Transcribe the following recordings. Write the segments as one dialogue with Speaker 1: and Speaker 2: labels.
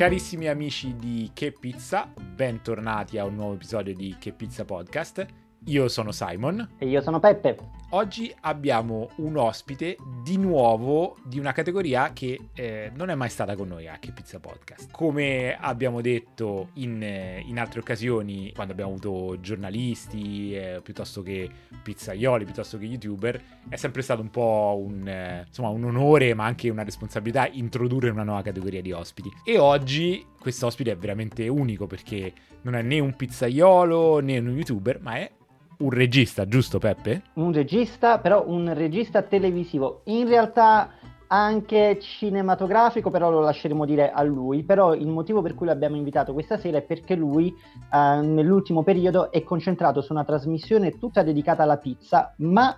Speaker 1: Carissimi amici di Che Pizza, bentornati a un nuovo episodio di Che Pizza Podcast. Io sono Simon.
Speaker 2: E io sono Peppe.
Speaker 1: Oggi abbiamo un ospite di nuovo di una categoria che eh, non è mai stata con noi a Che Pizza Podcast. Come abbiamo detto in, eh, in altre occasioni, quando abbiamo avuto giornalisti, eh, piuttosto che pizzaioli, piuttosto che youtuber, è sempre stato un po' un, eh, insomma, un onore, ma anche una responsabilità introdurre una nuova categoria di ospiti. E oggi questo ospite è veramente unico perché non è né un pizzaiolo né un youtuber, ma è un regista, giusto Peppe?
Speaker 2: Un regista, però un regista televisivo. In realtà anche cinematografico, però lo lasceremo dire a lui. Però il motivo per cui l'abbiamo invitato questa sera è perché lui eh, nell'ultimo periodo è concentrato su una trasmissione tutta dedicata alla pizza, ma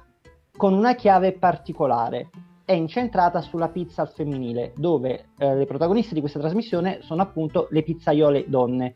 Speaker 2: con una chiave particolare. È incentrata sulla pizza al femminile, dove eh, le protagoniste di questa trasmissione sono appunto le pizzaiole donne.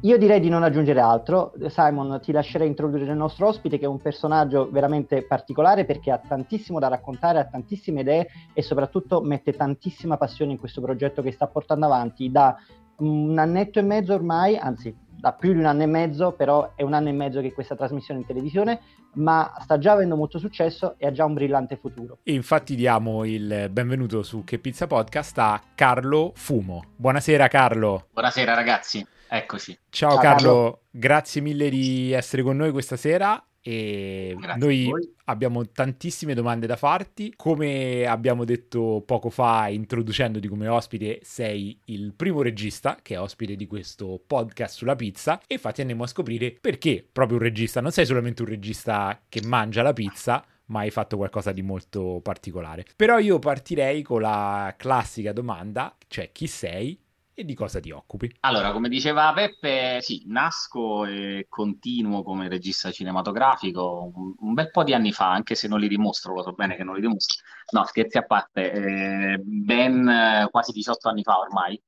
Speaker 2: Io direi di non aggiungere altro. Simon, ti lascerei introdurre il nostro ospite, che è un personaggio veramente particolare perché ha tantissimo da raccontare, ha tantissime idee e soprattutto mette tantissima passione in questo progetto che sta portando avanti da un annetto e mezzo ormai, anzi da più di un anno e mezzo, però è un anno e mezzo che questa trasmissione in televisione, ma sta già avendo molto successo e ha già un brillante futuro.
Speaker 1: E infatti diamo il benvenuto su Che Pizza Podcast a Carlo Fumo. Buonasera Carlo.
Speaker 3: Buonasera ragazzi. Eccoci.
Speaker 1: Ciao, Ciao Carlo. Carlo, grazie mille di essere con noi questa sera e Grazie noi abbiamo tantissime domande da farti. Come abbiamo detto poco fa, introducendoti come ospite, sei il primo regista che è ospite di questo podcast sulla pizza. E infatti andiamo a scoprire perché proprio un regista. Non sei solamente un regista che mangia la pizza, ma hai fatto qualcosa di molto particolare. Però io partirei con la classica domanda, cioè chi sei e di cosa ti occupi?
Speaker 3: Allora, come diceva Peppe, sì, nasco e continuo come regista cinematografico un, un, bel po' di anni fa, anche se non li dimostro, lo so bene che non li dimostro. No, scherzi a parte, eh, ben eh, quasi 18 anni fa ormai.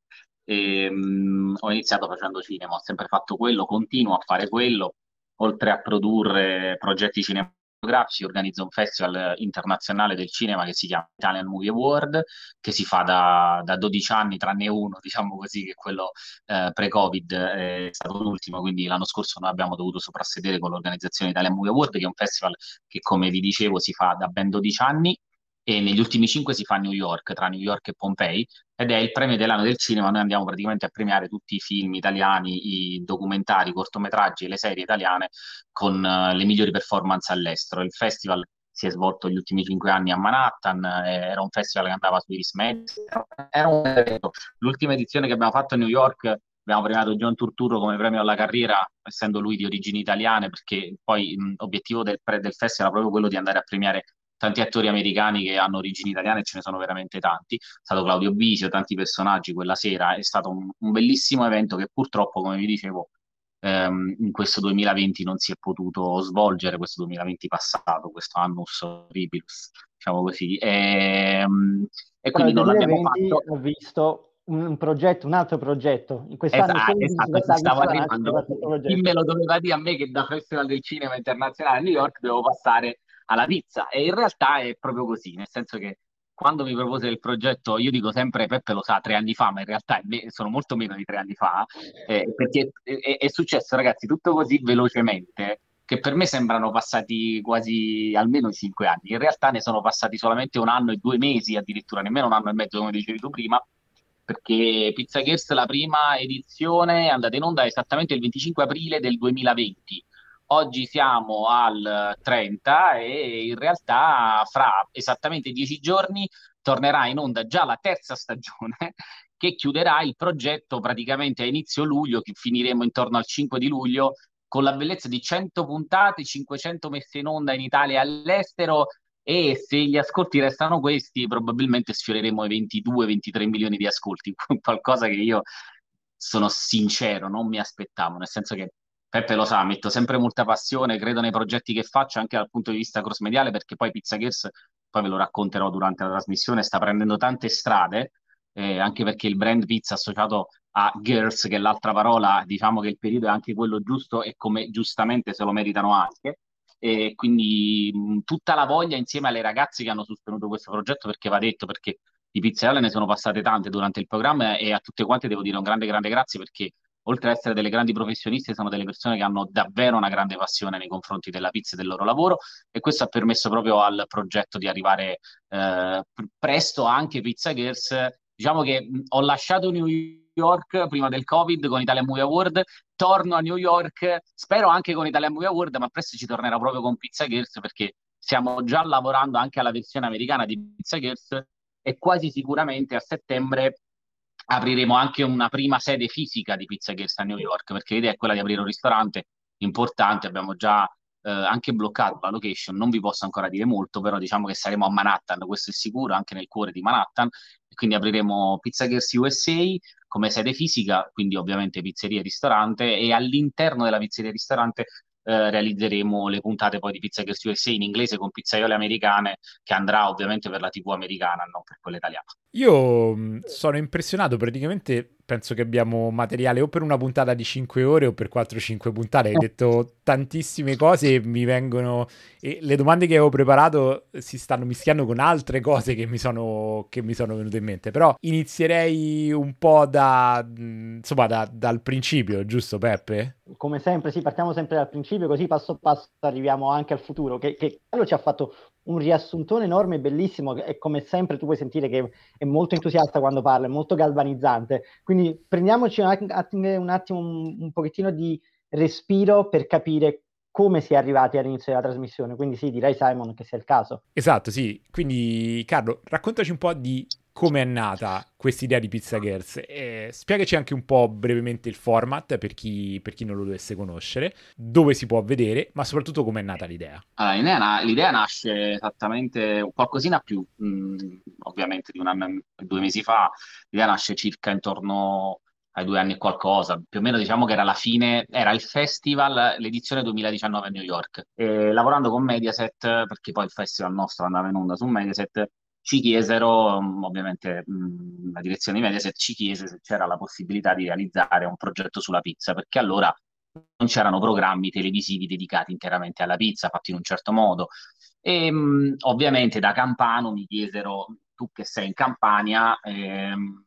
Speaker 3: E, um, ho iniziato facendo cinema, ho sempre fatto quello, continuo a fare quello, oltre a produrre progetti cinematografici cinematografici organizza un festival internazionale del cinema che si chiama Italian Movie Award, che si fa da, da 12 anni, tranne uno, diciamo così, che quello eh, pre-Covid è stato l'ultimo, quindi l'anno scorso noi abbiamo dovuto soprassedere con l'organizzazione Italian Movie Award, che è un festival che, come vi dicevo, si fa da ben 12 anni e negli ultimi cinque si fa a New York, tra New York e Pompei, ed è il premio italiano del cinema. Noi andiamo praticamente a premiare tutti i film italiani, i documentari, i cortometraggi e le serie italiane con uh, le migliori performance all'estero. Il festival si è svolto gli ultimi cinque anni a Manhattan, eh, era un festival che andava su Iris era un evento. L'ultima edizione che abbiamo fatto a New York abbiamo premiato John Turturro come premio alla carriera, essendo lui di origini italiane, perché poi l'obiettivo del, del festival era proprio quello di andare a premiare tanti attori americani che hanno origini italiane, ce ne sono veramente tanti. È stato Claudio Bisio, tanti personaggi quella sera. È stato un, un bellissimo evento che purtroppo, come vi dicevo, ehm, in questo 2020 non si è potuto svolgere, questo 2020 passato, questo annus horribilus, diciamo così. E, ehm, e quindi non l'abbiamo fatto.
Speaker 2: Ho visto un progetto, un altro progetto.
Speaker 3: In quest'anno esatto, esatto, stavo arrivando. Chi me lo doveva dire a me che da Festival del Cinema Internazionale a New York devo passare alla pizza. E in realtà è proprio così, nel senso che quando mi propose il progetto, io dico sempre, Peppe lo sa, tre anni fa, ma in realtà sono molto meno di tre anni fa, eh, perché è, è, successo, ragazzi, tutto così velocemente che per me sembrano passati quasi almeno cinque anni. In realtà ne sono passati solamente un anno e due mesi, addirittura nemmeno un anno e mezzo, come dicevi tu prima, perché Pizza Gears, la prima edizione, è andata in onda esattamente il 25 aprile del 2020 Oggi siamo al 30 e in realtà fra esattamente dieci giorni tornerà in onda già la terza stagione che chiuderà il progetto praticamente a inizio luglio, che finiremo intorno al 5 di luglio, con la bellezza di 100 puntate, 500 messe in onda in Italia e all'estero. E se gli ascolti restano questi probabilmente sfioreremo i 22-23 milioni di ascolti, qualcosa che io sono sincero, non mi aspettavo, nel senso che Peppe lo sa, metto sempre molta passione, credo nei progetti che faccio anche dal punto di vista cross mediale perché poi Pizza Gears, poi ve lo racconterò durante la trasmissione, sta prendendo tante strade, eh, anche perché il brand pizza associato a girls, che è l'altra parola, diciamo che il periodo è anche quello giusto e come giustamente se lo meritano anche. E quindi mh, tutta la voglia insieme alle ragazze che hanno sostenuto questo progetto perché va detto, perché di pizzaiole ne sono passate tante durante il programma e a tutte quante devo dire un grande, grande grazie perché oltre ad essere delle grandi professioniste, sono delle persone che hanno davvero una grande passione nei confronti della pizza e del loro lavoro e questo ha permesso proprio al progetto di arrivare eh, presto anche Pizza Girls. Diciamo che ho lasciato New York prima del Covid con Italia Movie Award, torno a New York, spero anche con Italia Movie Award, ma presto ci tornerà proprio con Pizza Girls perché stiamo già lavorando anche alla versione americana di Pizza Girls e quasi sicuramente a settembre apriremo anche una prima sede fisica di Pizza Girls a New York, perché l'idea è quella di aprire un ristorante importante, abbiamo già eh, anche bloccato la location, non vi posso ancora dire molto, però diciamo che saremo a Manhattan, questo è sicuro, anche nel cuore di Manhattan, e quindi apriremo Pizza Girls USA come sede fisica, quindi ovviamente pizzeria e ristorante, e all'interno della pizzeria e ristorante eh, realizzeremo le puntate poi di Pizza Girls USA in inglese con pizzaiole americane, che andrà ovviamente per la TV americana, non per quella italiana.
Speaker 1: Io sono impressionato praticamente penso che abbiamo materiale o per una puntata di 5 ore o per 4-5 puntate. Hai detto tantissime cose e mi vengono. E le domande che avevo preparato si stanno mischiando con altre cose che mi sono, che mi sono venute in mente. Però inizierei un po' da, insomma, da, dal principio, giusto, Peppe?
Speaker 2: Come sempre, sì, partiamo sempre dal principio, così passo passo arriviamo anche al futuro. Che, che quello ci ha fatto un riassuntone enorme bellissimo e come sempre tu puoi sentire che è molto entusiasta quando parla, è molto galvanizzante. Quindi prendiamoci un attimo, un, attimo un, un pochettino di respiro per capire come si è arrivati all'inizio della trasmissione. Quindi sì, direi Simon che sia il caso.
Speaker 1: Esatto, sì. Quindi Carlo, raccontaci un po' di come è nata questa idea di Pizza Girls. E spiegaci anche un po' brevemente il format per chi, per chi, non lo dovesse conoscere, dove si può vedere, ma soprattutto come è nata l'idea.
Speaker 3: Allora, l'idea, l'idea nasce esattamente qualcosina più, mh, mm, ovviamente, di un anno e due mesi fa. L'idea nasce circa intorno ai due anni e qualcosa, più o meno diciamo che era la fine, era il festival, l'edizione 2019 a New York. E lavorando con Mediaset, perché poi il festival nostro andava in onda su Mediaset, ci chiesero, mm, ovviamente mm, la direzione di Mediaset ci chiese se c'era la possibilità di realizzare un progetto sulla pizza, perché allora non c'erano programmi televisivi dedicati interamente alla pizza, fatti in un certo modo. E mm, ovviamente da Campano mi chiesero, tu che sei in Campania, ehm,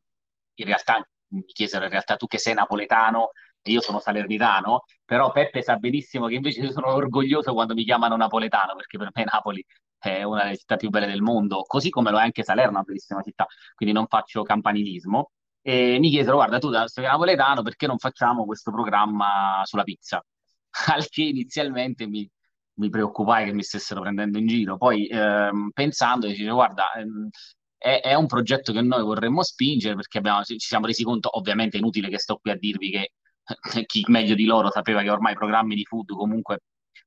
Speaker 3: in realtà mi chiesero in realtà tu che sei napoletano io sono salernitano, però Peppe sa benissimo che invece sono orgoglioso quando mi chiamano napoletano, perché per me Napoli è una delle città più belle del mondo, così come lo è anche Salerno, una bellissima città, quindi non faccio campanilismo. E mi chiesero, guarda, tu da napoletano, perché non facciamo questo programma sulla pizza? Al che inizialmente mi, mi preoccupai che mi stessero prendendo in giro, poi ehm, pensando, dicevo, guarda, ehm, è, è, un progetto che noi vorremmo spingere perché abbiamo, ci siamo resi conto, ovviamente è inutile che sto qui a dirvi che chi meglio di loro sapeva che ormai i programmi di food comunque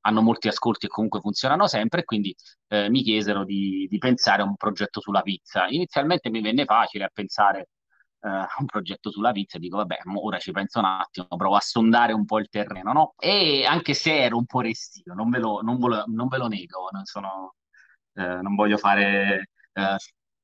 Speaker 3: hanno molti ascolti e comunque funzionano sempre, quindi eh, mi chiesero di, di, pensare a un progetto sulla pizza. Inizialmente mi venne facile a pensare eh, a un progetto sulla pizza e dico, vabbè, ora ci penso un attimo, provo a sondare un po' il terreno, no? E anche se ero un po' restio, non ve lo, non ve lo, non ve lo nego, non, sono, eh, non voglio fare eh,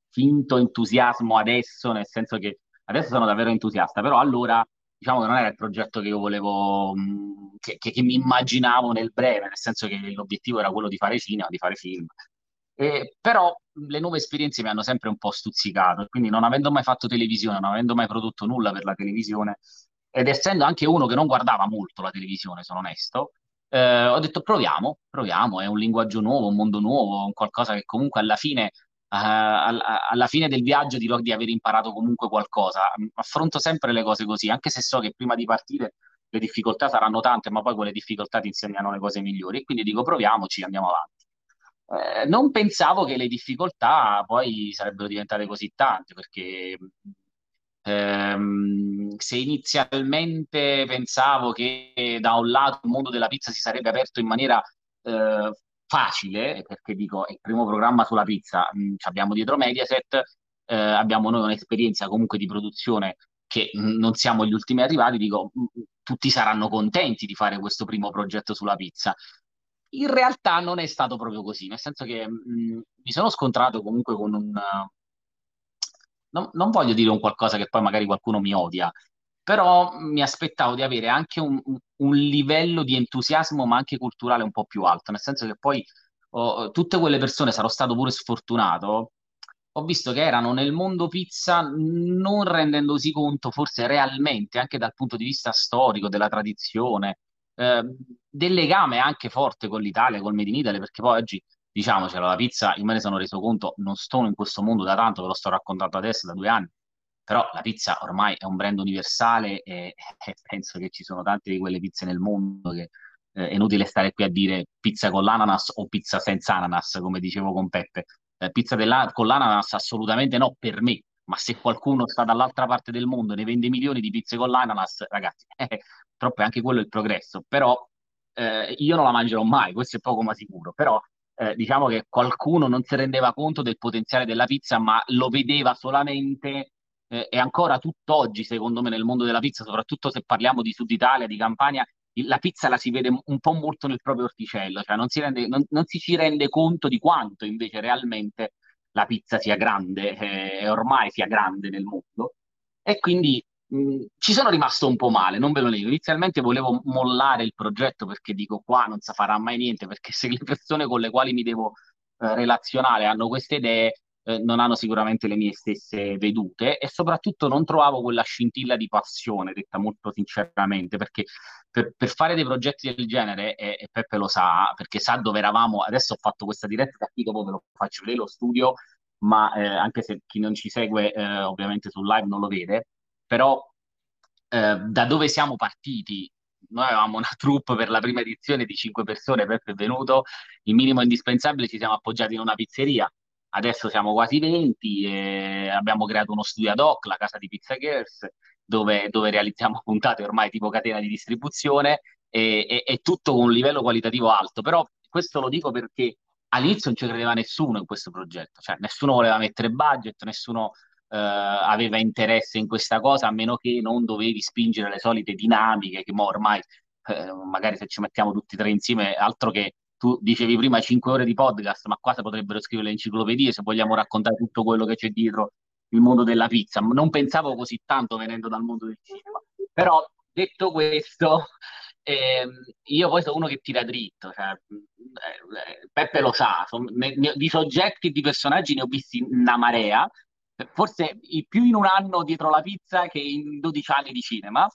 Speaker 3: finto entusiasmo adesso, nel senso che adesso sono davvero entusiasta, però allora diciamo che non era il progetto che io volevo, mm, che, che, che mi immaginavo nel breve, nel senso che l'obiettivo era quello di fare cinema, di fare film. E, però le nuove esperienze mi hanno sempre un po' stuzzicato, quindi non avendo mai fatto televisione, non avendo mai prodotto nulla per la televisione, ed essendo anche uno che non guardava molto la televisione, sono onesto, eh, ho detto proviamo, proviamo, è un linguaggio nuovo, un mondo nuovo, un qualcosa che comunque alla fine alla fine del viaggio dirò di aver imparato comunque qualcosa. Affronto sempre le cose così, anche se so che prima di partire le difficoltà saranno tante, ma poi quelle difficoltà ti insegnano le cose migliori. E quindi dico proviamoci, andiamo avanti. Eh, non pensavo che le difficoltà poi sarebbero diventate così tante, perché ehm, se inizialmente pensavo che da un lato il mondo della pizza si sarebbe aperto in maniera eh, facile, perché dico è il primo programma sulla pizza, mh, mm, abbiamo dietro Mediaset, eh, abbiamo noi un'esperienza comunque di produzione che mh, non siamo gli ultimi arrivati, dico mm, tutti saranno contenti di fare questo primo progetto sulla pizza. In realtà non è stato proprio così, nel senso che mm, mi sono scontrato comunque con un... Non, non voglio dire un qualcosa che poi magari qualcuno mi odia, però mi aspettavo di avere anche un, un, livello di entusiasmo, ma anche culturale un po' più alto, nel senso che poi oh, tutte quelle persone, sarò stato pure sfortunato, ho visto che erano nel mondo pizza non rendendosi conto forse realmente, anche dal punto di vista storico, della tradizione, eh, del legame anche forte con l'Italia, col Made in Italy, perché poi oggi, diciamocelo, la pizza, io me ne sono reso conto, non sto in questo mondo da tanto, ve lo sto raccontando adesso, da due anni, però la pizza ormai è un brand universale e, e penso che ci sono tante di quelle pizze nel mondo che eh, è inutile stare qui a dire pizza con l'ananas o pizza senza ananas, come dicevo con Peppe. Eh, pizza con l'ananas assolutamente no per me, ma se qualcuno sta dall'altra parte del mondo e ne vende milioni di pizze con l'ananas, ragazzi, eh, purtroppo è anche quello il progresso, però eh, io non la mangerò mai, questo è poco ma sicuro, però eh, diciamo che qualcuno non si rendeva conto del potenziale della pizza, ma lo vedeva solamente eh, e ancora tutt'oggi, secondo me, nel mondo della pizza, soprattutto se parliamo di Sud Italia, di Campania, la pizza la si vede un po' molto nel proprio orticello, cioè non si, rende, non, non si ci rende conto di quanto invece realmente la pizza sia grande eh, e ormai sia grande nel mondo. E quindi mh, ci sono rimasto un po' male, non ve lo nego. Inizialmente volevo mollare il progetto perché dico qua non si farà mai niente, perché se le persone con le quali mi devo eh, relazionare hanno queste idee, eh, non hanno sicuramente le mie stesse vedute e soprattutto non trovavo quella scintilla di passione, detta molto sinceramente, perché per, per fare dei progetti del genere, e, e, Peppe lo sa, perché sa dove eravamo, adesso ho fatto questa diretta, qui dopo ve lo faccio vedere lo studio, ma eh, anche se chi non ci segue eh, ovviamente sul live non lo vede, però eh, da dove siamo partiti? Noi avevamo una troupe per la prima edizione di cinque persone, Peppe è venuto, il minimo indispensabile ci siamo appoggiati in una pizzeria, Adesso siamo quasi 20 e abbiamo creato uno studio ad hoc, la casa di Pizza Girls, dove, dove realizziamo puntate ormai tipo catena di distribuzione e, e, e, tutto con un livello qualitativo alto. Però questo lo dico perché all'inizio non ci credeva nessuno in questo progetto, cioè nessuno voleva mettere budget, nessuno eh, aveva interesse in questa cosa, a meno che non dovevi spingere le solite dinamiche che ormai, eh, magari se ci mettiamo tutti e tre insieme, altro che tu dicevi prima 5 ore di podcast, ma qua si potrebbero scrivere le enciclopedie se vogliamo raccontare tutto quello che c'è dietro il mondo della pizza. Non pensavo così tanto venendo dal mondo del cinema. Però detto questo, ehm, io poi sono uno che tira dritto. Cioè, eh, Peppe lo sa, son, ne, di soggetti e di personaggi ne ho visti una marea, forse più in un anno dietro la pizza che in 12 anni di cinema.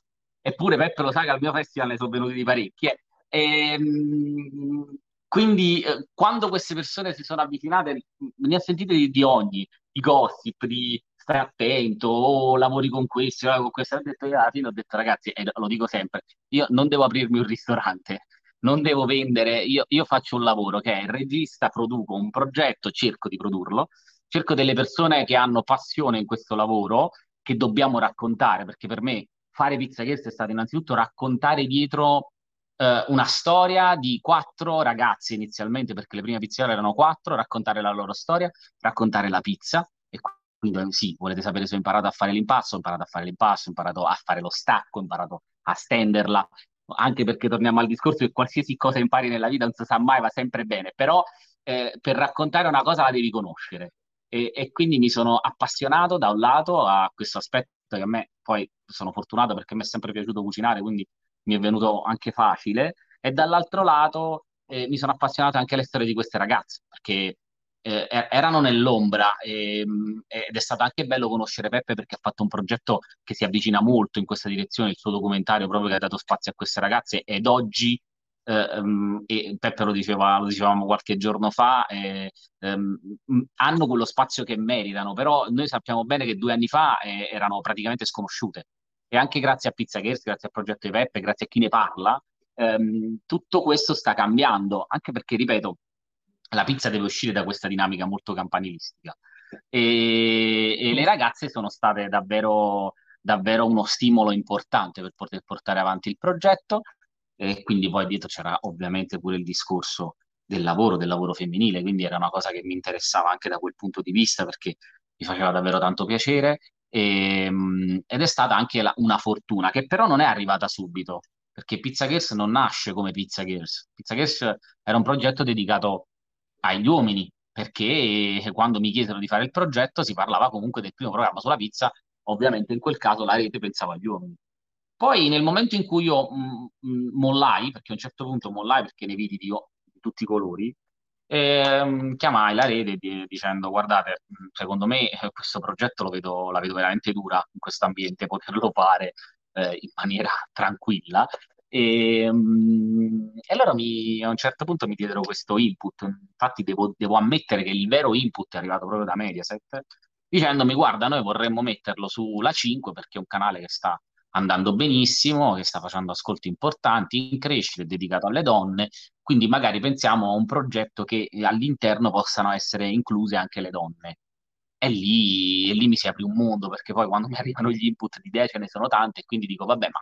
Speaker 3: Eppure Peppe lo sa che al mio festival ne sono venuti di parecchi. Eh. Ehm, quindi eh, quando queste persone si sono avvicinate, ne ho sentite di, di ogni, di gossip, di stai attento, o lavori con questo, con questo. Ho detto, alla fine ho detto ragazzi, e lo dico sempre, io non devo aprirmi un ristorante, non devo vendere, io, io faccio un lavoro che è regista, produco un progetto, cerco di produrlo, cerco delle persone che hanno passione in questo lavoro, che dobbiamo raccontare, perché per me fare Pizza Guest è stato innanzitutto raccontare dietro eh, una storia di quattro ragazzi inizialmente, perché le prime pizzaiole erano quattro, raccontare la loro storia, raccontare la pizza. E quindi eh, sì, volete sapere se ho imparato a fare l'impasto, ho imparato a fare l'impasto, ho imparato a fare lo stacco, ho imparato a stenderla, anche perché torniamo al discorso che qualsiasi cosa impari nella vita non si sa mai, va sempre bene, però eh, per raccontare una cosa la devi conoscere. E, e, quindi mi sono appassionato da un lato a questo aspetto che a me poi sono fortunato perché mi è sempre piaciuto cucinare, quindi mi è venuto anche facile, e dall'altro lato eh, mi sono appassionato anche alle storie di queste ragazze, perché eh, erano nell'ombra e, mm, ed è stato anche bello conoscere Peppe perché ha fatto un progetto che si avvicina molto in questa direzione, il suo documentario proprio che ha dato spazio a queste ragazze ed oggi um, e Peppe lo, diceva, lo dicevamo qualche giorno fa, eh, um, hanno quello spazio che meritano, però noi sappiamo bene che due anni fa eh, erano praticamente sconosciute e anche grazie a Pizza Girls, grazie al progetto di Peppe, grazie a chi ne parla, ehm, tutto questo sta cambiando, anche perché, ripeto, la pizza deve uscire da questa dinamica molto campanilistica. E, e le ragazze sono state davvero, davvero uno stimolo importante per poter portare avanti il progetto e quindi poi dietro c'era ovviamente pure il discorso del lavoro, del lavoro femminile, quindi era una cosa che mi interessava anche da quel punto di vista perché mi faceva davvero tanto piacere e, ehm, ed è stata anche la, una fortuna che però non è arrivata subito perché Pizza Girls non nasce come Pizza Girls. Pizza Girls era un progetto dedicato agli uomini perché quando mi chiesero di fare il progetto si parlava comunque del primo programma sulla pizza, ovviamente in quel caso la rete pensava agli uomini. Poi nel momento in cui io mh, mm, mh, mm, mollai, perché a un certo punto mollai perché ne vidi di, di tutti i colori, E, chiamai la rete dicendo guardate, secondo me eh, questo progetto lo vedo, la vedo veramente dura in questo ambiente, poterlo fare eh, in maniera tranquilla. E, e allora mi, a un certo punto mi diedero questo input. Infatti, devo, devo, ammettere che il vero input è arrivato proprio da Mediaset, dicendomi: Guarda, noi vorremmo metterlo sulla 5 perché è un canale che sta andando benissimo, che sta facendo ascolti importanti, in crescita, dedicato alle donne, quindi magari pensiamo a un progetto che all'interno possano essere incluse anche le donne. E lì, e lì mi si apre un mondo, perché poi quando mi arrivano gli input di idee ce ne sono tante, e quindi dico, vabbè, ma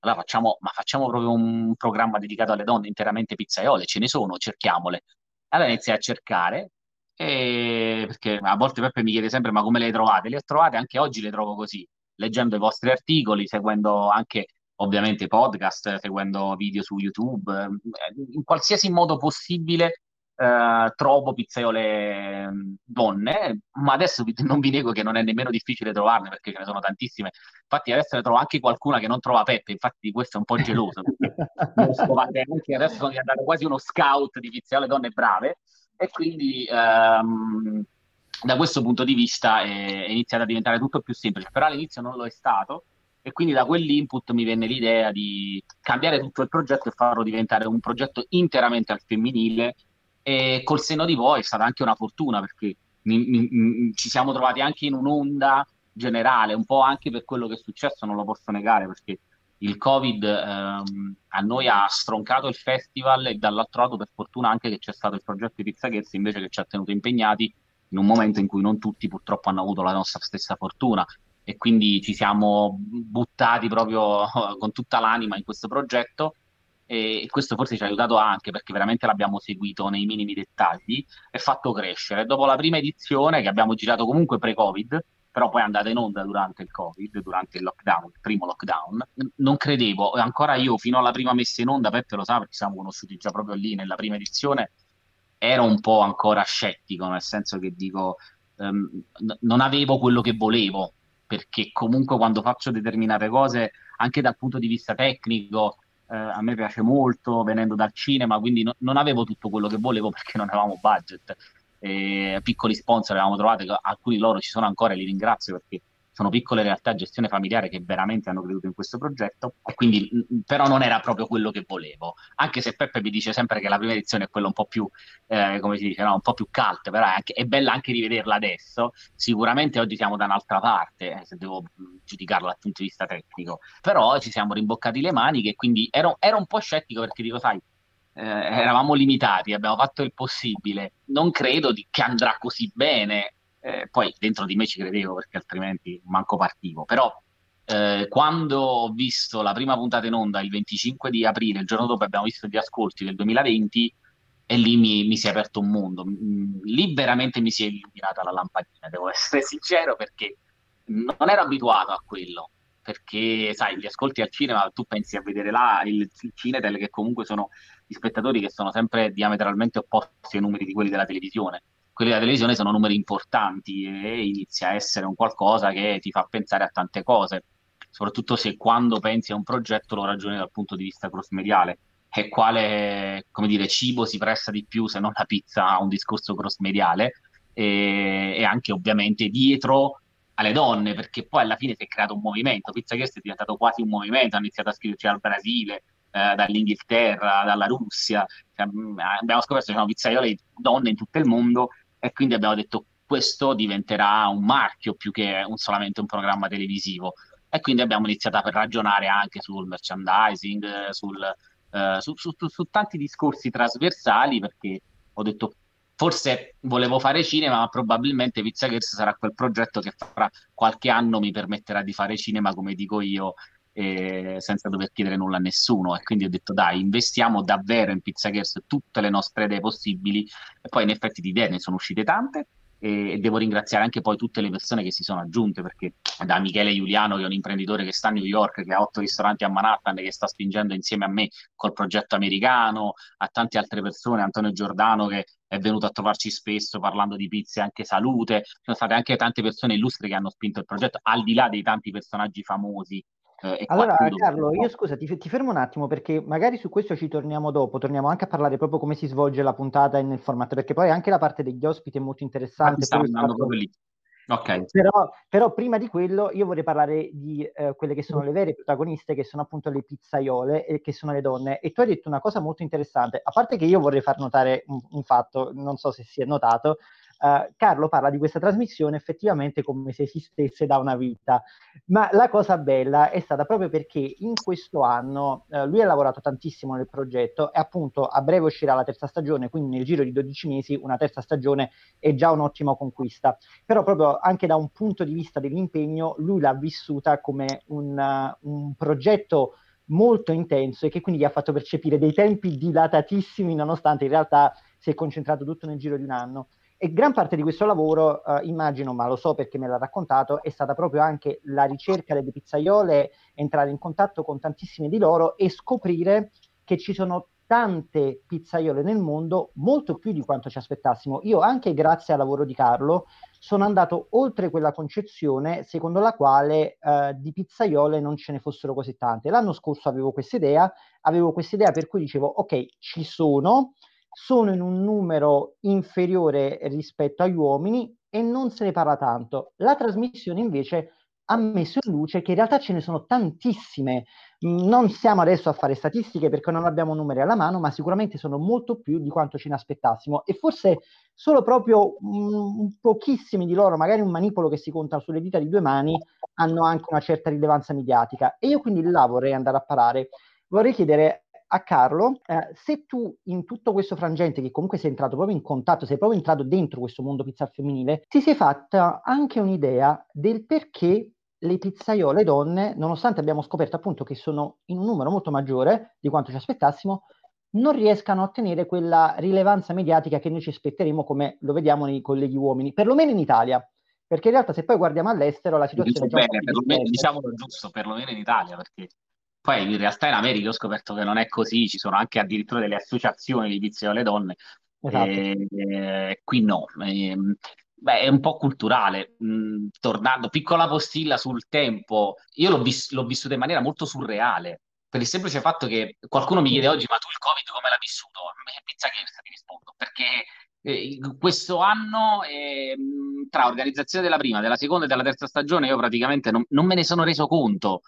Speaker 3: allora facciamo, ma facciamo proprio un programma dedicato alle donne interamente pizzaiole, ce ne sono, cerchiamole. Allora iniziai a cercare, e... perché a volte Peppe mi chiede sempre, ma come le trovate? Le ho trovate, anche oggi le trovo così leggendo i vostri articoli, seguendo anche ovviamente podcast, seguendo video su YouTube, eh, in qualsiasi modo possibile eh, trovo pizzaiole mm, donne, ma adesso non vi nego che non è nemmeno difficile trovarne perché ce ne sono tantissime. Infatti adesso ne trovo anche qualcuna che non trova Peppe, infatti di questo è un po' geloso. adesso sono diventato quasi uno scout di pizzaiole donne brave e quindi ehm, da questo punto di vista è, è iniziato a diventare tutto più semplice, però all'inizio non lo è stato e quindi da quell'input mi venne l'idea di cambiare tutto il progetto e farlo diventare un progetto interamente al femminile e col senno di poi è stata anche una fortuna perché mi, mi, mi, ci siamo trovati anche in un'onda generale, un po' anche per quello che è successo, non lo posso negare perché il Covid ehm, a noi ha stroncato il festival e dall'altro lato per fortuna anche che c'è stato il progetto di Pizza Ghezzi invece che ci ha tenuto impegnati in un momento in cui non tutti purtroppo hanno avuto la nostra stessa fortuna e quindi ci siamo buttati proprio con tutta l'anima in questo progetto e questo forse ci ha aiutato anche perché veramente l'abbiamo seguito nei minimi dettagli e fatto crescere. Dopo la prima edizione che abbiamo girato comunque pre-Covid, però poi è andata in onda durante il Covid, durante il lockdown, il primo lockdown, non credevo, ancora io fino alla prima messa in onda, Peppe lo sa perché siamo conosciuti già proprio lì nella prima edizione, ero un po' ancora scettico, nel senso che dico, um, n- non avevo quello che volevo, perché comunque quando faccio determinate cose, anche dal punto di vista tecnico, eh, a me piace molto, venendo dal cinema, quindi no- non avevo tutto quello che volevo perché non avevamo budget. E piccoli sponsor avevamo trovato, alcuni loro ci sono ancora e li ringrazio perché sono piccole realtà gestione familiare che veramente hanno creduto in questo progetto e quindi però non era proprio quello che volevo anche se Peppe mi dice sempre che la prima edizione è quella un po' più eh, come si dice no? un po' più cult però è, anche, è, bella anche rivederla adesso sicuramente oggi siamo da un'altra parte eh, se devo giudicarla dal punto di vista tecnico però ci siamo rimboccati le maniche quindi ero, ero un po' scettico perché dico sai eh, eravamo limitati, abbiamo fatto il possibile. Non credo di, che andrà così bene. Eh, poi dentro di me ci credevo perché altrimenti manco partivo, però eh, quando ho visto la prima puntata in onda il 25 di aprile, il giorno dopo abbiamo visto gli ascolti del 2020 e lì mi, mi si è aperto un mondo, mm, lì veramente mi si è illuminata la lampadina, devo essere sincero perché non ero abituato a quello, perché sai, gli ascolti al cinema, tu pensi a vedere là il, il Cinetel che comunque sono gli spettatori che sono sempre diametralmente opposti ai numeri di quelli della televisione quelli della televisione sono numeri importanti e inizia a essere un qualcosa che ti fa pensare a tante cose, soprattutto se quando pensi a un progetto lo ragioni dal punto di vista cross-mediale e quale dire, cibo si presta di più se non la pizza a un discorso cross-mediale e, e anche ovviamente dietro alle donne, perché poi alla fine si è creato un movimento. Pizza Guest è diventato quasi un movimento, ha iniziato a scriverci dal Brasile, eh, dall'Inghilterra, dalla Russia. Cioè, abbiamo scoperto che sono pizzaiole donne in tutto il mondo e quindi abbiamo detto questo diventerà un marchio più che un, solamente un programma televisivo. E quindi abbiamo iniziato a ragionare anche sul merchandising, sul, eh, su, su, su, su, tanti discorsi trasversali perché ho detto forse volevo fare cinema ma probabilmente Pizza Girls sarà quel progetto che fra qualche anno mi permetterà di fare cinema come dico io eh, senza dover chiedere nulla a nessuno. E quindi ho detto dai investiamo davvero in Pizza Girls tutte le nostre idee possibili. E poi in effetti di idee ne sono uscite tante e, devo ringraziare anche poi tutte le persone che si sono aggiunte perché da Michele Giuliano che è un imprenditore che sta a New York che ha otto ristoranti a Manhattan e che sta spingendo insieme a me col progetto americano a tante altre persone Antonio Giordano che è venuto a trovarci spesso parlando di pizze e anche salute. Ci sono state anche tante persone illustri che hanno spinto il progetto al di là dei tanti personaggi famosi
Speaker 2: Eh, allora, Carlo, io scusa, ti, ti, fermo un attimo perché magari su questo ci torniamo dopo, torniamo anche a parlare proprio come si svolge la puntata nel formato, perché poi anche la parte degli ospiti è molto interessante.
Speaker 3: Stavo andando proprio lì.
Speaker 2: Okay. Però, però, prima di quello io vorrei parlare di eh, quelle che sono le vere protagoniste, che sono appunto le pizzaiole e che sono le donne. E tu hai detto una cosa molto interessante, a parte che io vorrei far notare un, un fatto, non so se si è notato, Uh, Carlo parla di questa trasmissione effettivamente come se esistesse da una vita, ma la cosa bella è stata proprio perché in questo anno uh, lui ha lavorato tantissimo nel progetto e appunto a breve uscirà la terza stagione, quindi nel giro di 12 mesi una terza stagione è già un'ottima conquista, però proprio anche da un punto di vista dell'impegno lui l'ha vissuta come un, uh, un progetto molto intenso e che quindi gli ha fatto percepire dei tempi dilatatissimi nonostante in realtà si è concentrato tutto nel giro di un anno. E gran parte di questo lavoro, eh, immagino, ma lo so perché me l'ha raccontato, è stata proprio anche la ricerca delle pizzaiole, entrare in contatto con tantissime di loro e scoprire che ci sono tante pizzaiole nel mondo, molto più di quanto ci aspettassimo. Io, anche grazie al lavoro di Carlo, sono andato oltre quella concezione secondo la quale eh, di pizzaiole non ce ne fossero così tante. L'anno scorso avevo questa idea, avevo questa idea per cui dicevo, ok, ci sono, sono in un numero inferiore rispetto agli uomini e non se ne parla tanto. La trasmissione invece ha messo in luce che in realtà ce ne sono tantissime. Mm, non siamo adesso a fare statistiche perché non abbiamo numeri alla mano, ma sicuramente sono molto più di quanto ce ne aspettassimo. E forse solo proprio um, pochissimi di loro, magari un manipolo che si conta sulle dita di due mani, hanno anche una certa rilevanza mediatica. E io quindi là vorrei andare a parare. Vorrei chiedere a Carlo, eh, se tu in tutto questo frangente, che comunque sei entrato proprio in contatto, sei proprio entrato dentro questo mondo pizza femminile, ti sei fatta anche un'idea del perché le pizzaiole donne, nonostante abbiamo scoperto appunto che sono in un numero molto maggiore di quanto ci aspettassimo, non riescano a ottenere quella rilevanza mediatica che noi ci aspetteremo come lo vediamo nei colleghi uomini, perlomeno in Italia. Perché in realtà se poi guardiamo all'estero la situazione
Speaker 3: è già bene, perlomeno, diciamolo giusto, perlomeno in Italia, perché poi in realtà in America ho scoperto che non è così, ci sono anche addirittura delle associazioni di vizi alle donne. Esatto. E, e, qui no. E, beh, è un po' culturale. Mm, tornando, piccola postilla sul tempo, io l'ho, vis- l'ho vissuto in maniera molto surreale. Per il semplice fatto che qualcuno mi chiede oggi: Ma tu il Covid come l'hai vissuto? Pizza che ti rispondo perché eh, questo anno, eh, tra organizzazione della prima, della seconda e della terza stagione, io praticamente non, non me ne sono reso conto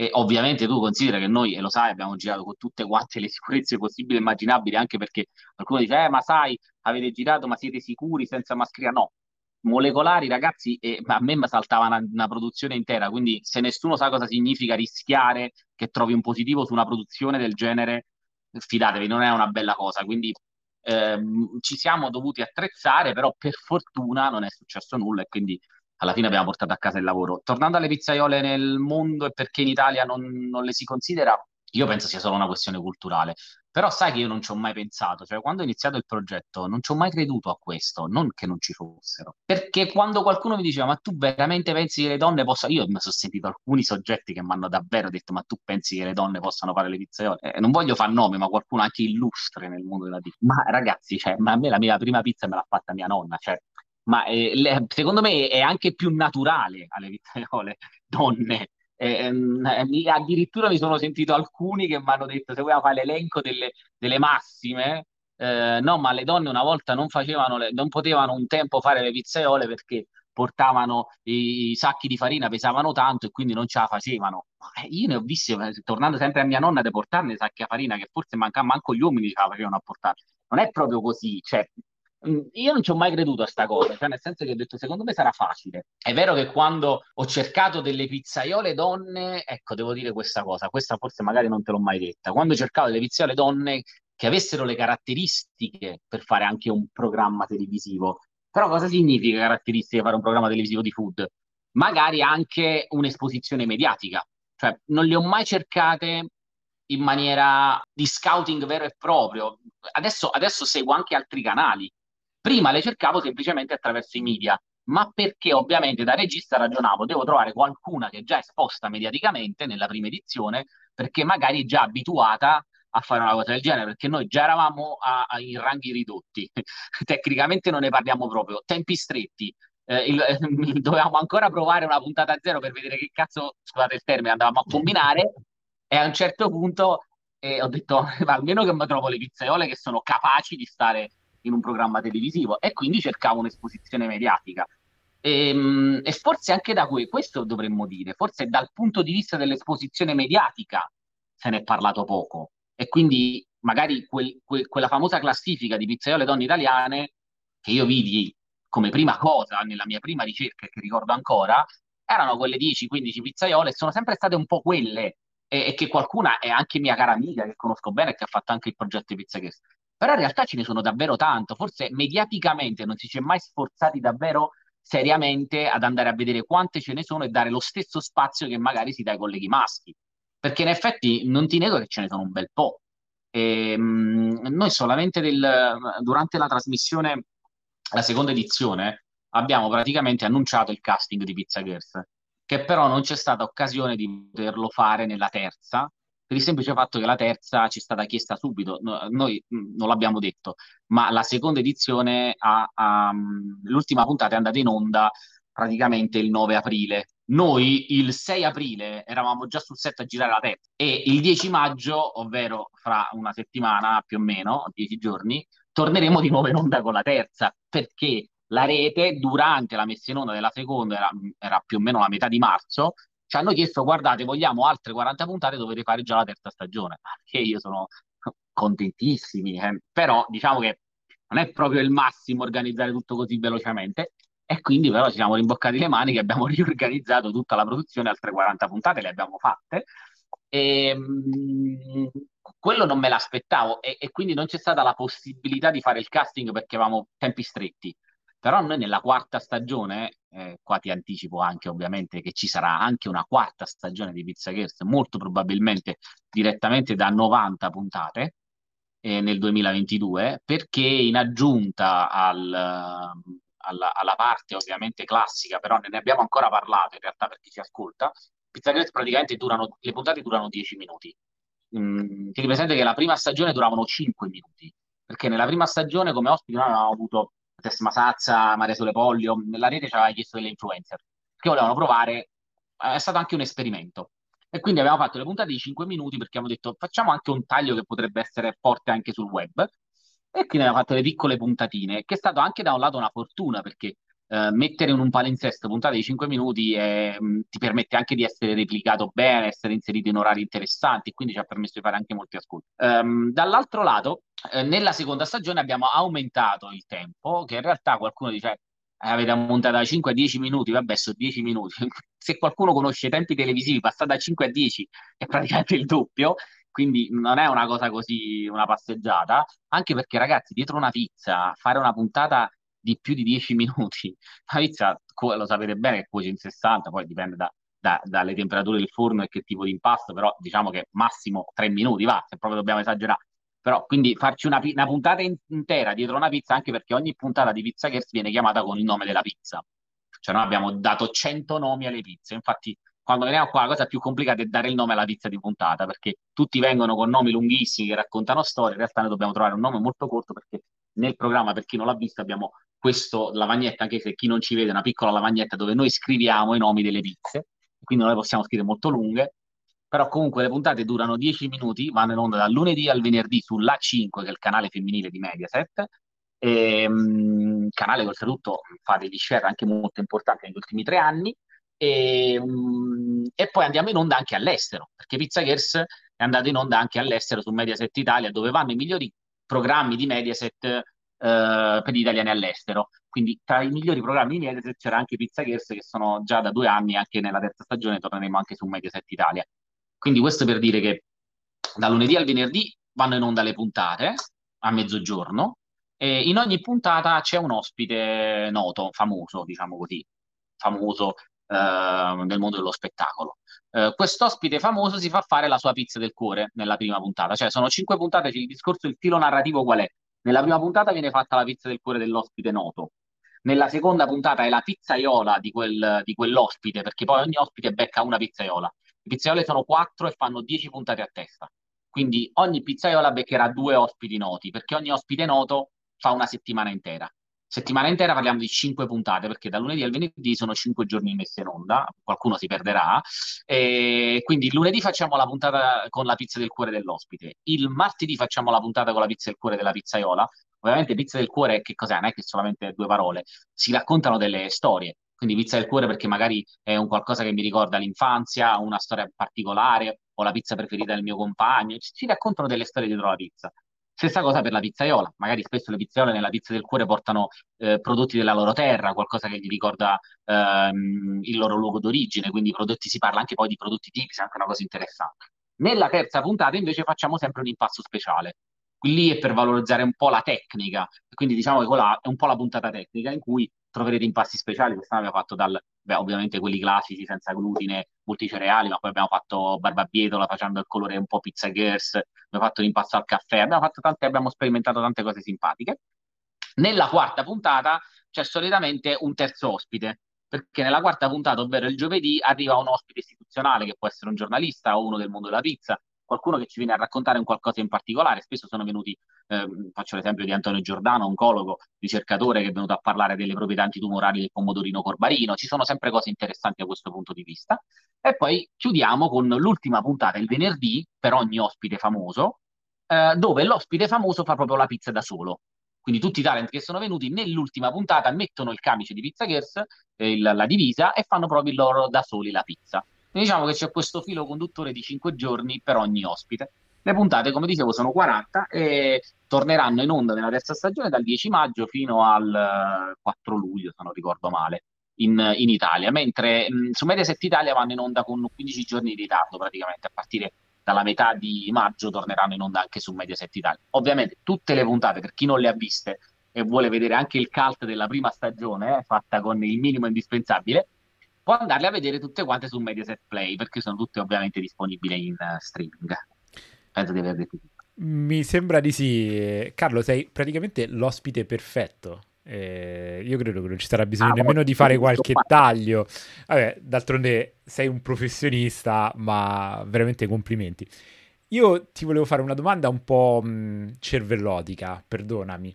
Speaker 3: e ovviamente tu considera che noi, e lo sai, abbiamo girato con tutte quante le sicurezze possibili e immaginabili, anche perché qualcuno dice, eh, ma sai, avete girato, ma siete sicuri senza mascherina? No, molecolari, ragazzi, e a me saltava una, una, produzione intera, quindi se nessuno sa cosa significa rischiare che trovi un positivo su una produzione del genere, fidatevi, non è una bella cosa, quindi ehm, ci siamo dovuti attrezzare, però per fortuna non è successo nulla e quindi alla fine abbiamo portato a casa il lavoro. Tornando alle pizzaiole nel mondo e perché in Italia non, non le si considera, io penso sia solo una questione culturale. Però sai che io non ci ho mai pensato, cioè quando ho iniziato il progetto non ci ho mai creduto a questo, non che non ci fossero. Perché quando qualcuno mi diceva ma tu veramente pensi che le donne possano... Io mi sono sentito alcuni soggetti che mi hanno davvero detto ma tu pensi che le donne possano fare le pizzaiole? Eh, non voglio fare nome, ma qualcuno anche illustre nel mondo della pizza. Ma ragazzi, cioè, ma a me la mia prima pizza me l'ha fatta mia nonna, cioè ma eh, le, secondo me è anche più naturale alle vittaiole donne. Eh, eh, addirittura mi sono sentito alcuni che mi hanno detto se vogliamo fare l'elenco delle, delle massime, eh, no, ma le donne una volta non le, non potevano un tempo fare le pizzaiole perché portavano i, i, sacchi di farina, pesavano tanto e quindi non ce la facevano. Eh, io ne ho viste, eh, tornando sempre a mia nonna, di portarne i sacchi di farina che forse mancava manco gli uomini ce la facevano a portare. Non è proprio così, cioè io non ci ho mai creduto a sta cosa, cioè nel senso che ho detto secondo me sarà facile. È vero che quando ho cercato delle pizzaiole donne, ecco, devo dire questa cosa, questa forse magari non te l'ho mai detta. Quando cercavo delle pizzaiole donne che avessero le caratteristiche per fare anche un programma televisivo. Però cosa significa caratteristiche fare un programma televisivo di food? Magari anche un'esposizione mediatica. Cioè, non le ho mai cercate in maniera di scouting vero e proprio. Adesso, adesso seguo anche altri canali Prima le cercavo semplicemente attraverso i media, ma perché ovviamente da regista ragionavo, devo trovare qualcuna che è già esposta mediaticamente nella prima edizione, perché magari è già abituata a fare una cosa del genere, perché noi già eravamo a, a, in ranghi ridotti, tecnicamente non ne parliamo proprio, tempi stretti, eh, il, dovevamo ancora provare una puntata a zero per vedere che cazzo, scusate il termine, andavamo a combinare e a un certo punto eh, ho detto almeno che mi trovo le pizzaiole che sono capaci di stare in un programma televisivo e quindi cercavo un'esposizione mediatica. E, ehm, e forse anche da que- questo dovremmo dire, forse dal punto di vista dell'esposizione mediatica se ne è parlato poco e quindi magari quel, quel, quella famosa classifica di pizzaiole donne italiane che io vidi come prima cosa nella mia prima ricerca che ricordo ancora erano quelle 10-15 pizzaiole sono sempre state un po' quelle e, e, che qualcuna è anche mia cara amica che conosco bene e che ha fatto anche il progetto Pizza Guest. Però in realtà ce ne sono davvero tanto, forse mediaticamente non si ci è mai sforzati davvero seriamente ad andare a vedere quante ce ne sono e dare lo stesso spazio che magari si dà ai colleghi maschi. Perché in effetti non ti nego che ce ne sono un bel po'. E, mh, noi solamente del, durante la trasmissione, la seconda edizione, abbiamo praticamente annunciato il casting di Pizza Girls, che però non c'è stata occasione di poterlo fare nella terza, per il semplice fatto che la terza ci è stata chiesta subito, no, noi mh, non l'abbiamo detto, ma la seconda edizione, ha, ha, l'ultima puntata è andata in onda praticamente il 9 aprile. Noi il 6 aprile eravamo già sul set a girare la terza e il 10 maggio, ovvero fra una settimana più o meno, 10 giorni, torneremo di nuovo in onda con la terza perché la rete durante la messa in onda della seconda era, era più o meno la metà di marzo ci hanno chiesto guardate vogliamo altre 40 puntate dovete fare già la terza stagione. Che io sono contentissimi eh. però diciamo che non è proprio il massimo organizzare tutto così velocemente. E quindi però ci siamo rimboccati le mani che abbiamo riorganizzato tutta la produzione altre 40 puntate le abbiamo fatte. E mh, mm, quello non me l'aspettavo e, e quindi non c'è stata la possibilità di fare il casting perché avevamo tempi stretti però noi nella quarta stagione, eh, qua ti anticipo anche ovviamente che ci sarà anche una quarta stagione di Pizza Girls, molto probabilmente direttamente da 90 puntate eh, nel 2022, perché in aggiunta al, alla, alla, parte ovviamente classica, però ne abbiamo ancora parlato in realtà per chi ci ascolta, Pizza Girls praticamente durano, le puntate durano 10 minuti. Mm, ti presente che la prima stagione duravano 5 minuti, perché nella prima stagione come ospiti noi avevamo avuto Tessima Sazza, Maria Sole Pollio, la rete ci aveva chiesto delle influencer che volevano provare, è stato anche un esperimento. E quindi abbiamo fatto le puntate di 5 minuti perché abbiamo detto facciamo anche un taglio che potrebbe essere forte anche sul web. E quindi abbiamo fatto le piccole puntatine, che è stato anche da un lato una fortuna perché eh, mettere in un palinsesto puntate di 5 minuti mm, ti permette anche di essere replicato bene, essere inserito in orari interessanti, quindi ci ha permesso di fare anche molti ascolti. Um, dall'altro lato, eh, nella seconda stagione abbiamo aumentato il tempo, che in realtà qualcuno dice eh, avete montato da 5 a 10 minuti, vabbè, sono 10 minuti. Se qualcuno conosce i tempi televisivi, passare da 5 a 10 è praticamente il doppio, quindi non è una cosa così, una passeggiata, anche perché ragazzi, dietro una pizza, fare una puntata di più di 10 minuti. La pizza, lo sapete bene, cuoce in 60, poi dipende da, da, dalle temperature del forno e che tipo di impasto, però diciamo che massimo 3 minuti va, se proprio dobbiamo esagerare. Però quindi farci una, una puntata in, intera dietro una pizza, anche perché ogni puntata di Pizza Girls viene chiamata con il nome della pizza. Cioè noi abbiamo dato 100 nomi alle pizze, infatti quando veniamo qua la cosa più complicata è dare il nome alla pizza di puntata, perché tutti vengono con nomi lunghissimi che raccontano storie, in realtà noi dobbiamo trovare un nome molto corto perché nel programma, per chi non l'ha visto, abbiamo questo lavagnetta, anche se chi non ci vede, una piccola lavagnetta dove noi scriviamo i nomi delle pizze, quindi non le possiamo scrivere molto lunghe, però comunque le puntate durano 10 minuti, vanno in onda dal lunedì al venerdì sulla 5, che è il canale femminile di Mediaset, e, um, canale che oltretutto fa degli share anche molto importanti negli ultimi tre anni, e, um, e, poi andiamo in onda anche all'estero, perché Pizza Girls è andato in onda anche all'estero su Mediaset Italia, dove vanno i migliori programmi di Mediaset eh, per gli italiani all'estero. Quindi tra i migliori programmi di Mediaset c'era anche Pizza Girls che sono già da due anni, anche nella terza stagione torneremo anche su Mediaset Italia. Quindi questo per dire che da lunedì al venerdì vanno in onda le puntate a mezzogiorno e in ogni puntata c'è un ospite noto, famoso, diciamo così, famoso eh, nel mondo dello spettacolo. Eh, quest'ospite famoso si fa fare la sua pizza del cuore nella prima puntata, cioè sono cinque puntate, il discorso, il filo narrativo qual è? Nella prima puntata viene fatta la pizza del cuore dell'ospite noto. Nella seconda puntata è la pizzaiola di, quel, di quell'ospite, perché poi ogni ospite becca una pizzaiola. Le pizzaiole sono quattro e fanno dieci puntate a testa. Quindi ogni pizzaiola beccherà due ospiti noti, perché ogni ospite noto fa una settimana intera. Settimana intera parliamo di cinque puntate, perché da lunedì al venerdì sono cinque giorni messe in onda, qualcuno si perderà. E quindi il lunedì facciamo la puntata con la pizza del cuore dell'ospite, il martedì facciamo la puntata con la pizza del cuore della pizzaiola. Ovviamente pizza del cuore che cos'è? Non è che solamente due parole, si raccontano delle storie. Quindi pizza del cuore perché magari è un qualcosa che mi ricorda l'infanzia, una storia particolare, o la pizza preferita del mio compagno. Si raccontano delle storie dietro la pizza. Stessa cosa per la pizzaiola, magari spesso le pizzaiole nella pizza del cuore portano eh, prodotti della loro terra, qualcosa che gli ricorda ehm, il loro luogo d'origine, quindi prodotti, si parla anche poi di prodotti tipici, anche una cosa interessante. Nella terza puntata invece facciamo sempre un impasto speciale. Lì è per valorizzare un po' la tecnica, quindi diciamo che quella è un po' la puntata tecnica in cui troverete impasti speciali. Quest'anno abbiamo fatto dal, beh, ovviamente quelli classici senza glutine, multicereali, ma poi abbiamo fatto barbabietola facendo il colore un po' pizza girls, abbiamo fatto l'impasto al caffè, abbiamo, fatto tante, abbiamo sperimentato tante cose simpatiche. Nella quarta puntata c'è solitamente un terzo ospite, perché nella quarta puntata, ovvero il giovedì, arriva un ospite istituzionale che può essere un giornalista o uno del mondo della pizza, qualcuno che ci viene a raccontare un qualcosa in particolare. Spesso sono venuti, eh, faccio l'esempio di Antonio Giordano, oncologo, ricercatore che è venuto a parlare delle proprietà antitumorali del pomodorino corbarino. Ci sono sempre cose interessanti da questo punto di vista. E poi chiudiamo con l'ultima puntata, il venerdì, per ogni ospite famoso, eh, dove l'ospite famoso fa proprio la pizza da solo. Quindi tutti i talent che sono venuti nell'ultima puntata mettono il camice di Pizza Girls, eh, la, la divisa, e fanno proprio loro da soli la pizza. Diciamo che c'è questo filo conduttore di 5 giorni per ogni ospite. Le puntate, come dicevo, sono 40 e torneranno in onda nella terza stagione dal 10 maggio fino al 4 luglio, se non ricordo male, in, in Italia, mentre mh, su Mediaset Italia vanno in onda con 15 giorni di ritardo praticamente, a partire dalla metà di maggio torneranno in onda anche su Mediaset Italia. Ovviamente tutte le puntate, per chi non le ha viste e vuole vedere anche il cult della prima stagione, eh, fatta con il minimo indispensabile, può andarle a vedere tutte quante su Mediaset Play perché sono tutte ovviamente disponibili in uh, streaming. Penso di aver detto tutto.
Speaker 1: Mi sembra di sì. Carlo, sei praticamente l'ospite perfetto. Eh, io credo che non ci sarà bisogno ah, nemmeno di fare qualche taglio. Vabbè, d'altronde sei un professionista, ma veramente complimenti. Io ti volevo fare una domanda un po' mh, cervellotica, perdonami.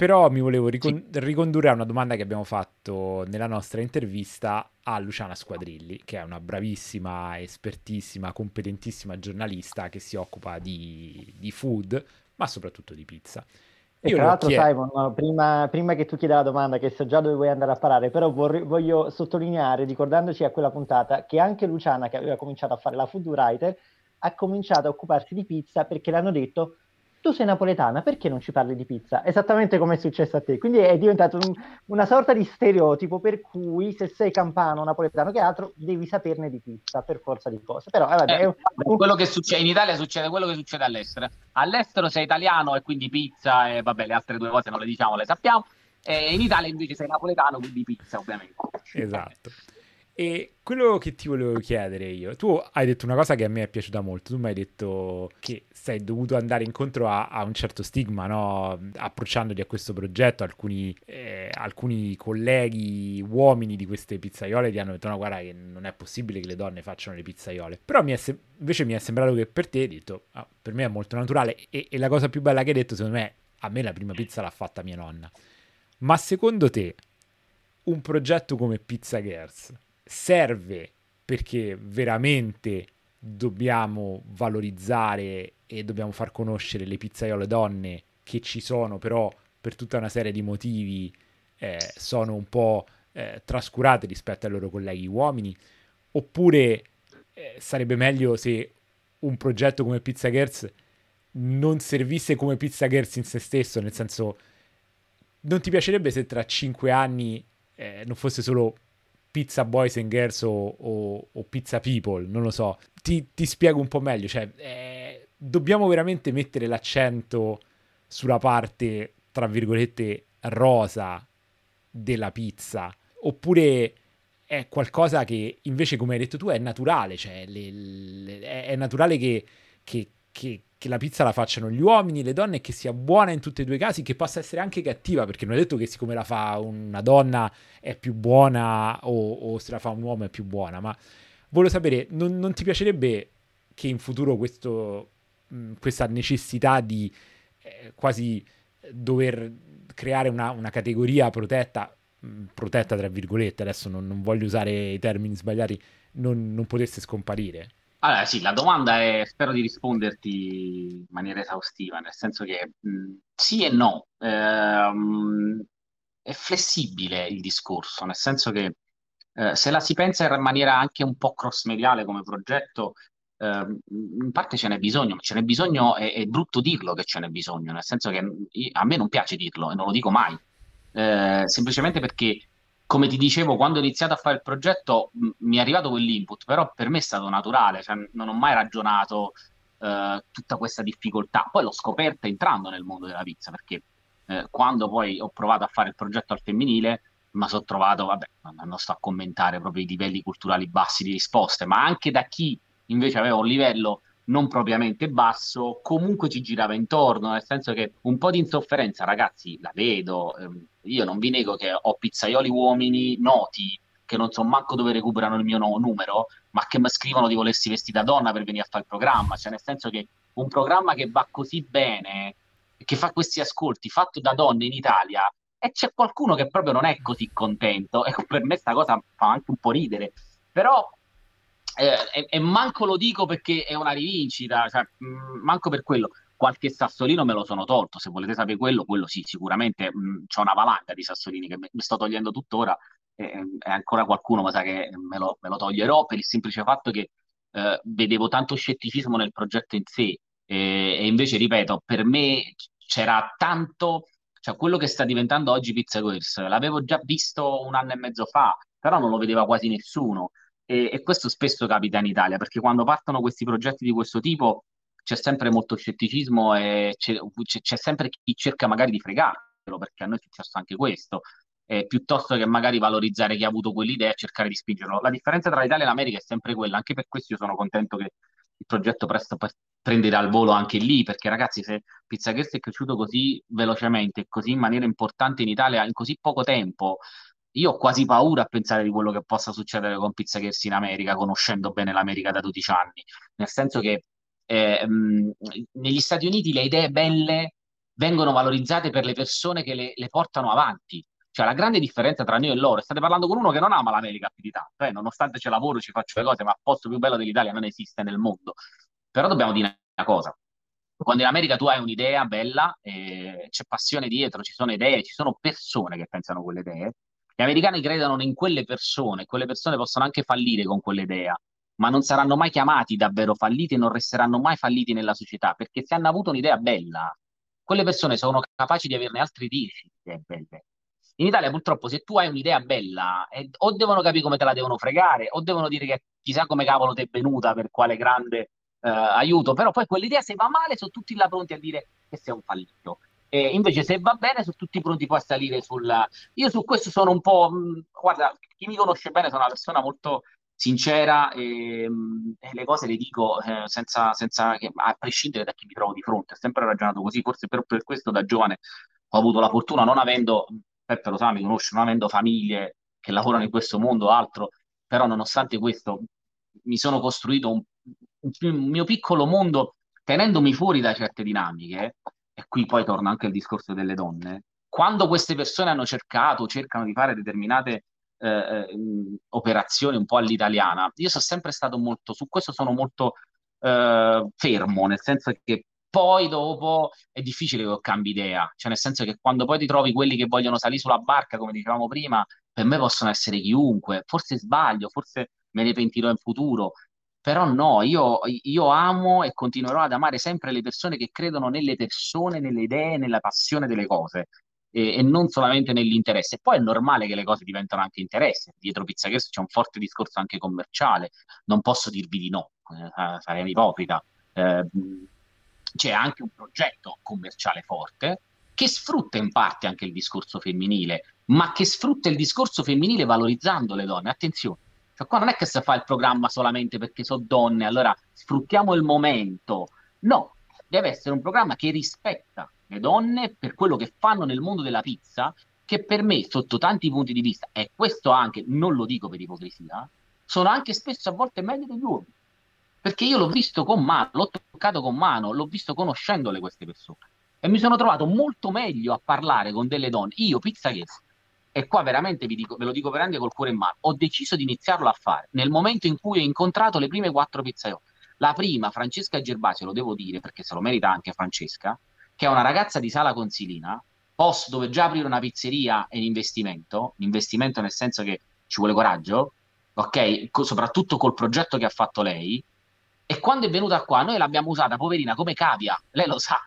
Speaker 1: Però mi volevo ricon- ricondurre a una domanda che abbiamo fatto nella nostra intervista a Luciana Squadrilli, che è una bravissima, espertissima, competentissima giornalista che si occupa di, di food, ma soprattutto di pizza.
Speaker 2: E tra l'altro, chied- Simon, prima, prima, che tu chieda la domanda, che so già dove vuoi andare a parare, però vor- voglio sottolineare, ricordandoci a quella puntata, che anche Luciana, che aveva cominciato a fare la food writer, ha cominciato a occuparsi di pizza perché l'hanno detto tu sei napoletana, perché non ci parli di pizza? Esattamente come è successo a te. Quindi è diventato un, una sorta di stereotipo per cui se sei campano, napoletano, che altro, devi saperne di pizza per forza di cose. Però, eh, vabbè,
Speaker 3: eh, un... quello che succede in Italia succede quello che succede all'estero. All'estero sei italiano e quindi pizza e vabbè, le altre due cose non le diciamo, le sappiamo. E in Italia invece sei napoletano, quindi pizza, ovviamente.
Speaker 1: Esatto. E quello che ti volevo chiedere io, tu hai detto una cosa che a me è piaciuta molto, tu mi hai detto che sei dovuto andare incontro a, a un certo stigma, no? approcciandoti a questo progetto, alcuni, eh, alcuni, colleghi uomini di queste pizzaiole ti hanno detto no guarda che non è possibile che le donne facciano le pizzaiole, però mi se- invece mi è sembrato che per te hai detto ah, per me è molto naturale. E, e la cosa più bella che hai detto secondo me, a me la prima pizza l'ha fatta mia nonna, ma secondo te un progetto come Pizza Girls serve perché veramente dobbiamo valorizzare e dobbiamo far conoscere le pizzaiole donne che ci sono, però per tutta una serie di motivi eh, sono un po' eh, trascurate rispetto ai loro colleghi uomini, oppure eh, sarebbe meglio se un progetto come Pizza Girls non servisse come Pizza Girls in se stesso, nel senso non ti piacerebbe se tra cinque anni eh, non fosse solo Pizza Boys and Girls o, o, o Pizza People, non lo so. Ti, ti spiego un po' meglio, cioè, eh, dobbiamo veramente mettere l'accento sulla parte, tra virgolette, rosa della pizza, oppure è qualcosa che invece, come hai detto tu, è naturale, cioè le, le, è naturale che, che, che, che la pizza la facciano gli uomini, le donne, che sia buona in tutti e due i casi, che possa essere anche cattiva, perché non è detto che siccome la fa una donna è più buona o, o se la fa un uomo è più buona, ma volevo sapere, non, non ti piacerebbe che in futuro questo, mh, questa necessità di eh, quasi dover creare una, una categoria protetta, mm, protetta tra virgolette, adesso non, non voglio usare i termini sbagliati, non, non potesse scomparire?
Speaker 3: Allora, sì, la domanda è, spero di risponderti in maniera esaustiva, nel senso che mh, sì e no, ehm, è flessibile il discorso, nel senso che eh, se la si pensa in maniera anche un po' cross-mediale come progetto, eh, in parte ce n'è bisogno, ma ce n'è bisogno, è, è, brutto dirlo che ce n'è bisogno, nel senso che a me non piace dirlo e non lo dico mai, eh, semplicemente perché, come ti dicevo, quando ho iniziato a fare il progetto m- mi è arrivato quell'input, però per me è stato naturale, cioè, non ho mai ragionato eh, tutta questa difficoltà, poi l'ho scoperta entrando nel mondo della pizza, perché eh, quando poi ho provato a fare il progetto al femminile, ma sono trovato, vabbè, non sto a commentare proprio i livelli culturali bassi di risposte, ma anche da chi invece aveva un livello non propriamente basso, comunque ci girava intorno, nel senso che un po' di insofferenza, ragazzi, la vedo. Ehm, io non vi nego che ho pizzaioli uomini noti che non so manco dove recuperano il mio no- numero, ma che mi scrivono di volersi vestire da donna per venire a fare il programma. Cioè, nel senso che un programma che va così bene, che fa questi ascolti, fatto da donne in Italia, e c'è qualcuno che proprio non è così contento. Ecco, per me questa cosa fa anche un po' ridere. Però e, e, manco lo dico perché è una rivincita, cioè, mm, manco per quello. Qualche sassolino me lo sono tolto, se volete sapere quello, quello sì, sicuramente mh, mm, c'è una valanga di sassolini che mi sto togliendo tuttora e, e, ancora qualcuno mi sa che me lo, me lo, toglierò per il semplice fatto che eh, vedevo tanto scetticismo nel progetto in sé e, e invece, ripeto, per me c'era tanto, cioè quello che sta diventando oggi Pizza Girls, l'avevo già visto un anno e mezzo fa, però non lo vedeva quasi nessuno. E, e, questo spesso capita in Italia, perché quando partono questi progetti di questo tipo c'è sempre molto scetticismo e c'è, c'è sempre chi cerca magari di fregarlo, perché a noi è successo anche questo, eh, piuttosto che magari valorizzare chi ha avuto quell'idea e cercare di spingerlo. La differenza tra l'Italia e l'America è sempre quella, anche per questo io sono contento che il progetto presto prenderà il volo anche lì, perché ragazzi se Pizza Girls è cresciuto così velocemente, così in maniera importante in Italia in così poco tempo, io ho quasi paura a pensare di quello che possa succedere con Pizza Pizzachersi in America, conoscendo bene l'America da 12 anni, nel senso che eh, mh, negli Stati Uniti le idee belle vengono valorizzate per le persone che le, le, portano avanti. Cioè la grande differenza tra noi e loro, state parlando con uno che non ama l'America più di tanto, eh? nonostante c'è lavoro, ci faccio le cose, ma il posto più bello dell'Italia non esiste nel mondo. Però dobbiamo dire una cosa, quando in America tu hai un'idea bella, eh, c'è passione dietro, ci sono idee, ci sono persone che pensano quelle idee, gli americani credono in quelle persone, quelle persone possono anche fallire con quell'idea, ma non saranno mai chiamati davvero falliti e non resteranno mai falliti nella società, perché se hanno avuto un'idea bella, quelle persone sono capaci di averne altri dieci idee belle. In Italia purtroppo se tu hai un'idea bella, eh, o devono capire come te la devono fregare, o devono dire che chissà come cavolo ti è venuta, per quale grande eh, aiuto, però poi quell'idea se va male sono tutti là pronti a dire che sei un fallito. Eh, invece, se va bene, sono tutti pronti poi a salire sulla. Io su questo sono un po'. Mh, guarda, chi mi conosce bene, sono una persona molto sincera e, mh, e le cose le dico eh, senza, senza che, a prescindere da chi mi trovo di fronte. Ho sempre ragionato così, forse per, per questo da giovane ho avuto la fortuna, non avendo, Peppe lo sa, mi conosce, non avendo famiglie che lavorano in questo mondo o altro, però nonostante questo mi sono costruito un, un mio piccolo mondo tenendomi fuori da certe dinamiche e qui poi torna anche il discorso delle donne, quando queste persone hanno cercato, cercano di fare determinate eh, eh operazioni un po' all'italiana, io sono sempre stato molto, su questo sono molto eh, fermo, nel senso che poi dopo è difficile che cambi idea, cioè nel senso che quando poi ti trovi quelli che vogliono salire sulla barca, come dicevamo prima, per me possono essere chiunque, forse sbaglio, forse me ne pentirò in futuro, però no, io, io, amo e continuerò ad amare sempre le persone che credono nelle persone, nelle idee, nella passione delle cose e, e non solamente nell'interesse. poi è normale che le cose diventano anche interesse. Dietro Pizza Chiesto c'è un forte discorso anche commerciale, non posso dirvi di no, eh, sarei ipocrita. Eh, c'è anche un progetto commerciale forte che sfrutta in parte anche il discorso femminile, ma che sfrutta il discorso femminile valorizzando le donne. Attenzione cioè, qua non è che si fa il programma solamente perché sono donne, allora sfruttiamo il momento. No, deve essere un programma che rispetta le donne per quello che fanno nel mondo della pizza, che per me, sotto tanti punti di vista, e questo anche, non lo dico per ipocrisia, sono anche spesso a volte meglio degli uomini. Perché io l'ho visto con mano, l'ho toccato con mano, l'ho visto conoscendole queste persone. e mi sono trovato molto meglio a parlare con delle donne, io pizzaiolo, e qua veramente vi dico, ve lo dico veramente col cuore in mano, ho deciso di iniziarlo a fare nel momento in cui ho incontrato le prime quattro pizzaiole. La prima, Francesca Gervasio, lo devo dire perché se lo merita anche Francesca, che è una ragazza di Sala Consilina, posto dove già aprire una pizzeria è un investimento, un investimento nel senso che ci vuole coraggio, ok? Soprattutto col progetto che ha fatto lei. E quando è venuta qua, noi l'abbiamo usata, poverina, come cavia, lei lo sa.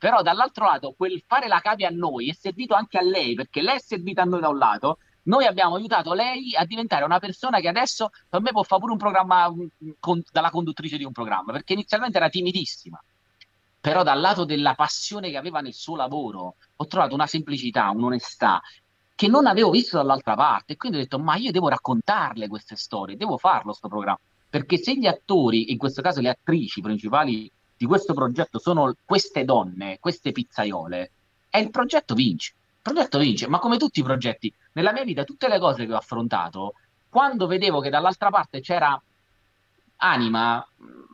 Speaker 3: Però dall'altro lato, quel fare la cavia a noi è servito anche a lei, perché lei è servita a noi da un lato, noi abbiamo aiutato lei a diventare una persona che adesso per me può fare pure un programma con, dalla conduttrice di un programma, perché inizialmente era timidissima. Però dal lato della passione che aveva nel suo lavoro, ho trovato una semplicità, un'onestà che non avevo visto dall'altra parte. Quindi ho detto: Ma io devo raccontarle queste storie, devo farlo questo programma. Perché se gli attori, in questo caso le attrici principali di questo progetto, sono queste donne, queste pizzaiole, e il progetto vince. Il progetto vince, ma come tutti i progetti, nella mia vita, tutte le cose che ho affrontato, quando vedevo che dall'altra parte c'era anima,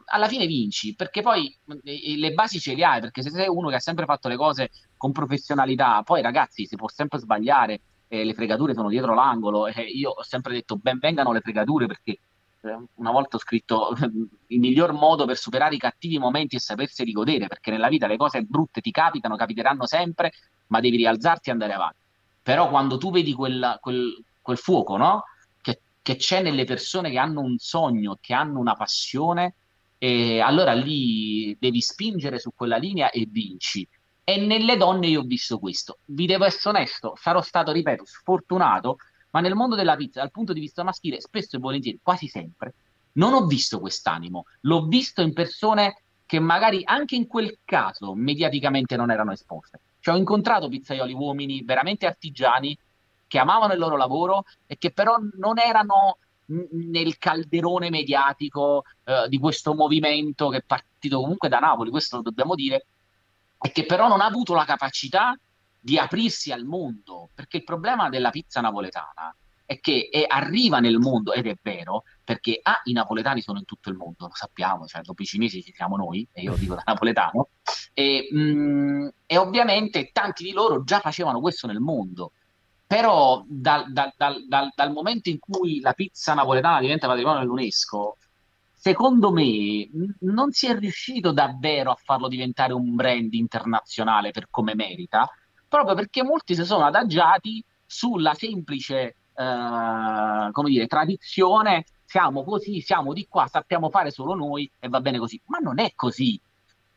Speaker 3: alla fine vinci, perché poi le basi ce le hai, perché se sei uno che ha sempre fatto le cose con professionalità, poi ragazzi si può sempre sbagliare, eh, le fregature sono dietro l'angolo. Eh, io ho sempre detto ben vengano le fregature perché eh, una volta ho scritto il miglior modo per superare i cattivi momenti è sapersi godere, perché nella vita le cose brutte ti capitano, capiteranno sempre, ma devi rialzarti e andare avanti. Però quando tu vedi quel, quel, quel fuoco, no? Che, che, c'è nelle persone che hanno un sogno, che hanno una passione, e allora lì devi spingere su quella linea e vinci. E nelle donne io ho visto questo. Vi devo essere onesto, sarò stato, ripeto, sfortunato, ma nel mondo della pizza, dal punto di vista maschile, spesso e volentieri, quasi sempre, non ho visto quest'animo. L'ho visto in persone che magari anche in quel caso mediaticamente non erano esposte. Cioè ho incontrato pizzaioli uomini veramente artigiani che amavano il loro lavoro e che però non erano nel calderone mediatico eh, di questo movimento che è partito comunque da Napoli, questo lo dobbiamo dire, e che però non ha avuto la capacità di aprirsi al mondo, perché il problema della pizza napoletana è che è, arriva nel mondo, ed è vero, perché ah, i napoletani sono in tutto il mondo, lo sappiamo, cioè dopo i cinesi ci siamo noi, e io lo dico da napoletano, e, mh, mm, e ovviamente tanti di loro già facevano questo nel mondo, però dal, dal, dal, dal, momento in cui la pizza napoletana diventa patrimonio dell'UNESCO, secondo me non si è riuscito davvero a farlo diventare un brand internazionale per come merita, proprio perché molti si sono adagiati sulla semplice eh, come dire, tradizione, siamo così, siamo di qua, sappiamo fare solo noi e va bene così. Ma non è così,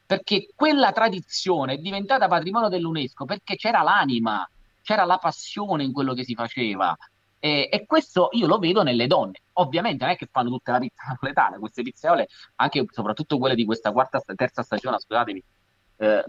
Speaker 3: perché quella tradizione è diventata patrimonio dell'UNESCO perché c'era l'anima, c'era la passione in quello che si faceva. E, e, questo io lo vedo nelle donne. Ovviamente non è che fanno tutta la pizza napoletana, queste pizzaiole, anche soprattutto quelle di questa quarta, terza stagione, scusatemi, eh,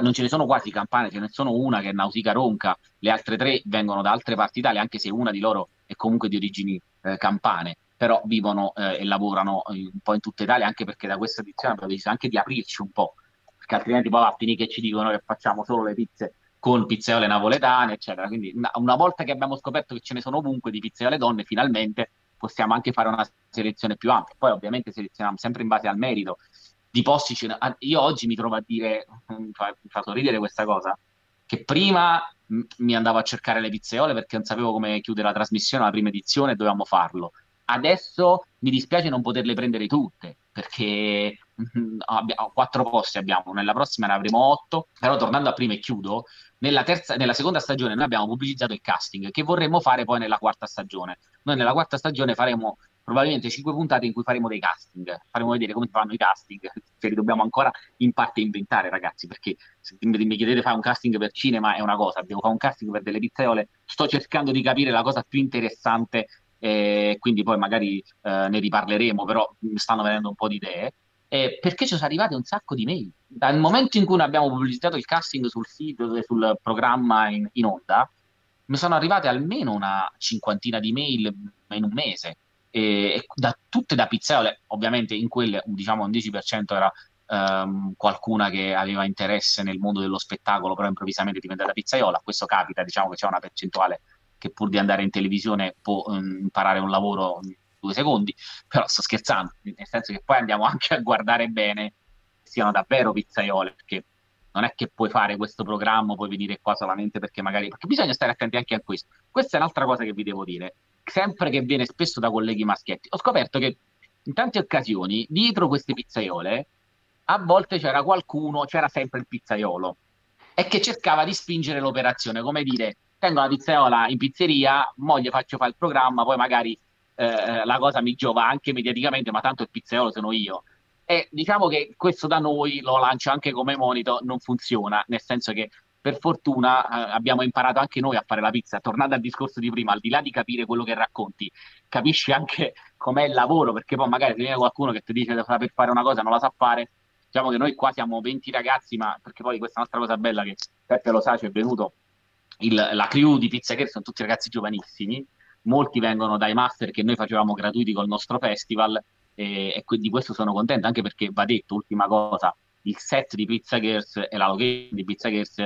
Speaker 3: non ce ne sono quasi campane, ce ne sono una che è Nausicaa Ronca, le altre tre vengono da altre parti d'Italia, anche se una di loro è comunque di origini eh, campane, però vivono eh, e lavorano un po' in tutta Italia, anche perché da questa edizione abbiamo deciso anche di aprirci un po', perché altrimenti poi va a finire che ci dicono che facciamo solo le pizze con pizzaiole napoletane, eccetera. Quindi una, una, volta che abbiamo scoperto che ce ne sono ovunque di pizzaiole donne, finalmente possiamo anche fare una selezione più ampia. Poi ovviamente selezioniamo sempre in base al merito. Di posti. Io oggi mi trovo a dire, mi fa, mi fa sorridere questa cosa, che prima mi andavo a cercare le pizzaiole perché non sapevo come chiudere la trasmissione, la prima edizione, e dovevamo farlo. Adesso mi dispiace non poterle prendere tutte perché abbiamo, quattro posti abbiamo, nella prossima ne avremo otto, però tornando a prima e chiudo, nella, terza, nella seconda stagione noi abbiamo pubblicizzato il casting che vorremmo fare poi nella quarta stagione. Noi nella quarta stagione faremo probabilmente cinque puntate in cui faremo dei casting, faremo vedere come fanno i casting, se li dobbiamo ancora in parte inventare ragazzi, perché se mi chiedete fare un casting per cinema è una cosa, abbiamo fatto un casting per delle pizzaiole, sto cercando di capire la cosa più interessante, eh, quindi poi magari eh, ne riparleremo, però mi stanno venendo un po' di idee. Eh, perché ci sono arrivate un sacco di mail. Dal momento in cui abbiamo pubblicizzato il casting sul sito, sul programma in, in onda, mi sono arrivate almeno una cinquantina di mail in un mese, e, da, tutte da pizzaiole, ovviamente in quelle diciamo un 10% era um, qualcuna che aveva interesse nel mondo dello spettacolo, però improvvisamente diventa da pizzaiola, questo capita, diciamo che c'è una percentuale che pur di andare in televisione può um, imparare un lavoro due secondi, però sto scherzando, nel senso che poi andiamo anche a guardare bene siano davvero pizzaiole, perché non è che puoi fare questo programma, puoi venire qua solamente perché magari... Perché bisogna stare attenti anche a questo. Questa è un'altra cosa che vi devo dire. Sempre che viene spesso da colleghi maschietti, ho scoperto che in tante occasioni, dietro queste pizzaiole, a volte c'era qualcuno, c'era sempre il pizzaiolo, e che cercava di spingere l'operazione, come dire, tengo la pizzaiola in pizzeria, mo gli faccio fare il programma, poi magari eh, la cosa mi giova anche mediaticamente, ma tanto il pizzaiolo sono io. E diciamo che questo da noi, lo lancio anche come monito, non funziona, nel senso che per fortuna eh, abbiamo imparato anche noi a fare la pizza. Tornando al discorso di prima, al di là di capire quello che racconti, capisci anche com'è il lavoro, perché poi magari se viene qualcuno che ti dice che per fare una cosa non la sa fare. Diciamo che noi qua siamo 20 ragazzi, ma perché poi questa è un'altra cosa bella che Peppe lo sa, ci è venuto il, la crew di Pizza che sono tutti ragazzi giovanissimi, molti vengono dai master che noi facevamo gratuiti col nostro festival e, e di questo sono contento anche perché va detto, ultima cosa, il set di Pizza Girls e la location di Pizza Girls